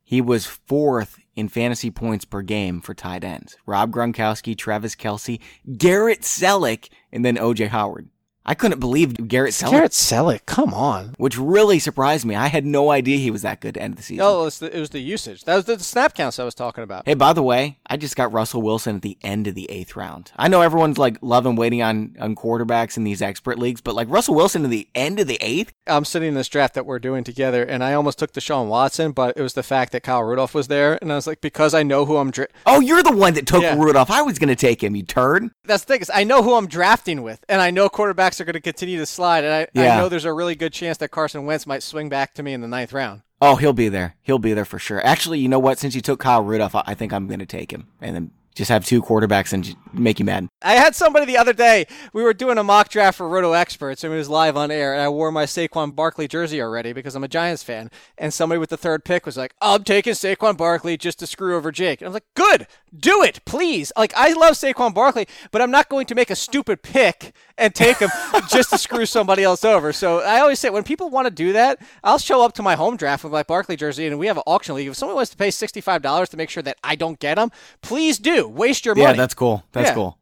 he was fourth in fantasy points per game for tight ends. Rob Gronkowski, Travis Kelce, Garrett Celek, and then OJ Howard. I couldn't believe Garrett Celek. Garrett Celek, come on. Which really surprised me. I had no idea he was that good to end of the season. Oh, no, it was the, it was the usage. That was the snap counts I was talking about. Hey, by the way, I just got Russell Wilson at the end of the eighth round. I know everyone's like loving waiting on, on quarterbacks in these expert leagues, but like Russell Wilson at the end of the eighth? I'm sitting in this draft that we're doing together, and I almost took Deshaun Watson, but it was the fact that Kyle Rudolph was there, and I was like, because I know who I'm. Dra- oh, you're the one that took yeah. Rudolph. I was going to take him, you turd. That's the thing is, I know who I'm drafting with, and I know quarterbacks are going to continue to slide. And I, yeah. I know there's a really good chance that Carson Wentz might swing back to me in the ninth round. Oh, he'll be there. He'll be there for sure. Actually, you know what? Since you took Kyle Rudolph, I think I'm going to take him and then just have two quarterbacks and make you mad. I had somebody the other day. We were doing a mock draft for Roto Experts, and it was live on air. And I wore my Saquon Barkley jersey already because I'm a Giants fan. And somebody with the third pick was like, "I'm taking Saquon Barkley just to screw over Jake." And I was like, "Good, do it, please." Like I love Saquon Barkley, but I'm not going to make a stupid pick and take him just to screw somebody else over. So I always say when people want to do that, I'll show up to my home draft with my Barkley jersey, and we have an auction league. If someone wants to pay sixty-five dollars to make sure that I don't get them, please do. Waste your money. Yeah, that's cool. That's yeah. cool.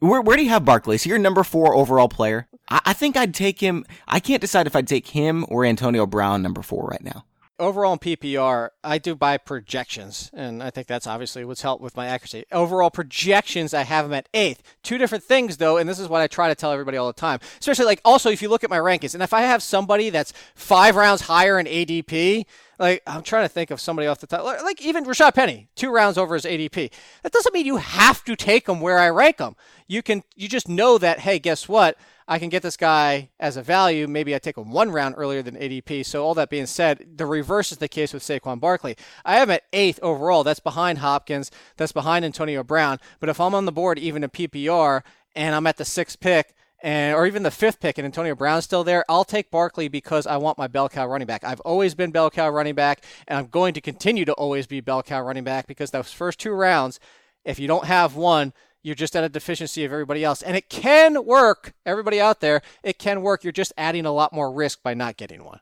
Where, where do you have Barkley? So you're number four overall player. I, I think I'd take him. I can't decide if I'd take him or Antonio Brown number four right now overall in PPR, I do buy projections, and I think that's obviously what's helped with my accuracy. Overall projections, I have him at eighth. Two different things though, and this is what I try to tell everybody all the time. Especially like also if you look at my rankings, and if I have somebody that's five rounds higher in ADP, like I'm trying to think of somebody off the top, like even Rashaad Penny, two rounds over his ADP. That doesn't mean you have to take him where I rank him. You can, you just know that, hey, guess what? I can get this guy as a value. Maybe I take him one round earlier than ADP. So all that being said, the reverse is the case with Saquon Barkley. I have at eighth overall. That's behind Hopkins. That's behind Antonio Brown. But if I'm on the board, even in PPR, and I'm at the sixth pick, and or even the fifth pick and Antonio Brown's still there, I'll take Barkley because I want my bell cow running back. I've always been bell cow running back, and I'm going to continue to always be bell cow running back because those first two rounds, if you don't have one, you're just at a deficiency of everybody else. And it can work, everybody out there, it can work. You're just adding a lot more risk by not getting one.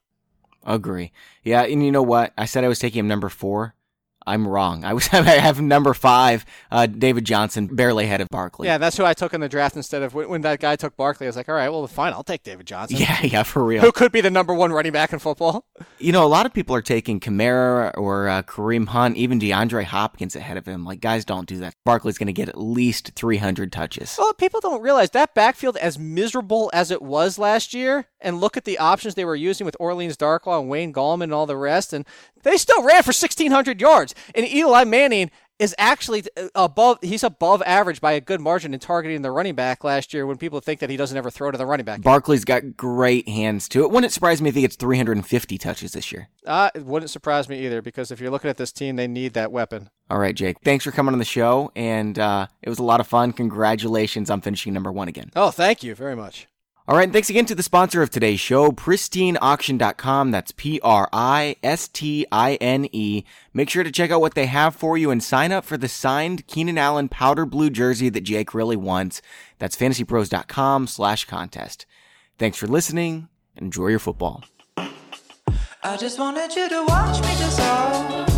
Agree. Yeah, and you know what? I said I was taking him number four. I'm wrong. I was I have number five, uh, David Johnson, barely ahead of Barkley. Yeah, that's who I took in the draft instead of when, when, that guy took Barkley. I was like, all right, well, fine, I'll take David Johnson. Yeah, yeah, for real. Who could be the number one running back in football? You know, a lot of people are taking Kamara or uh, Kareem Hunt, even DeAndre Hopkins ahead of him. Like, guys, don't do that. Barkley's going to get at least 300 touches. Well, people don't realize that backfield, as miserable as it was last year, and look at the options they were using with Orleans Darkwa and Wayne Gallman and all the rest, and they still ran for 1,600 yards. And Eli Manning is actually uh, above he's above average by a good margin in targeting the running back last year when people think that he doesn't ever throw to the running back. Barkley's got great hands too. It wouldn't surprise me if he gets 350 touches this year. Uh, it wouldn't surprise me either because if you're looking at this team, they need that weapon. All right, Jake. Thanks for coming on the show, and uh, it was a lot of fun. Congratulations on finishing number one again. Oh, thank you very much. All right, and thanks again to the sponsor of today's show, pristineauction.com. That's P R I S T I N E. Make sure to check out what they have for you and sign up for the signed Keenan Allen powder blue jersey that Jake really wants. That's fantasypros.com slash contest. Thanks for listening. Enjoy your football. I just wanted you to watch me just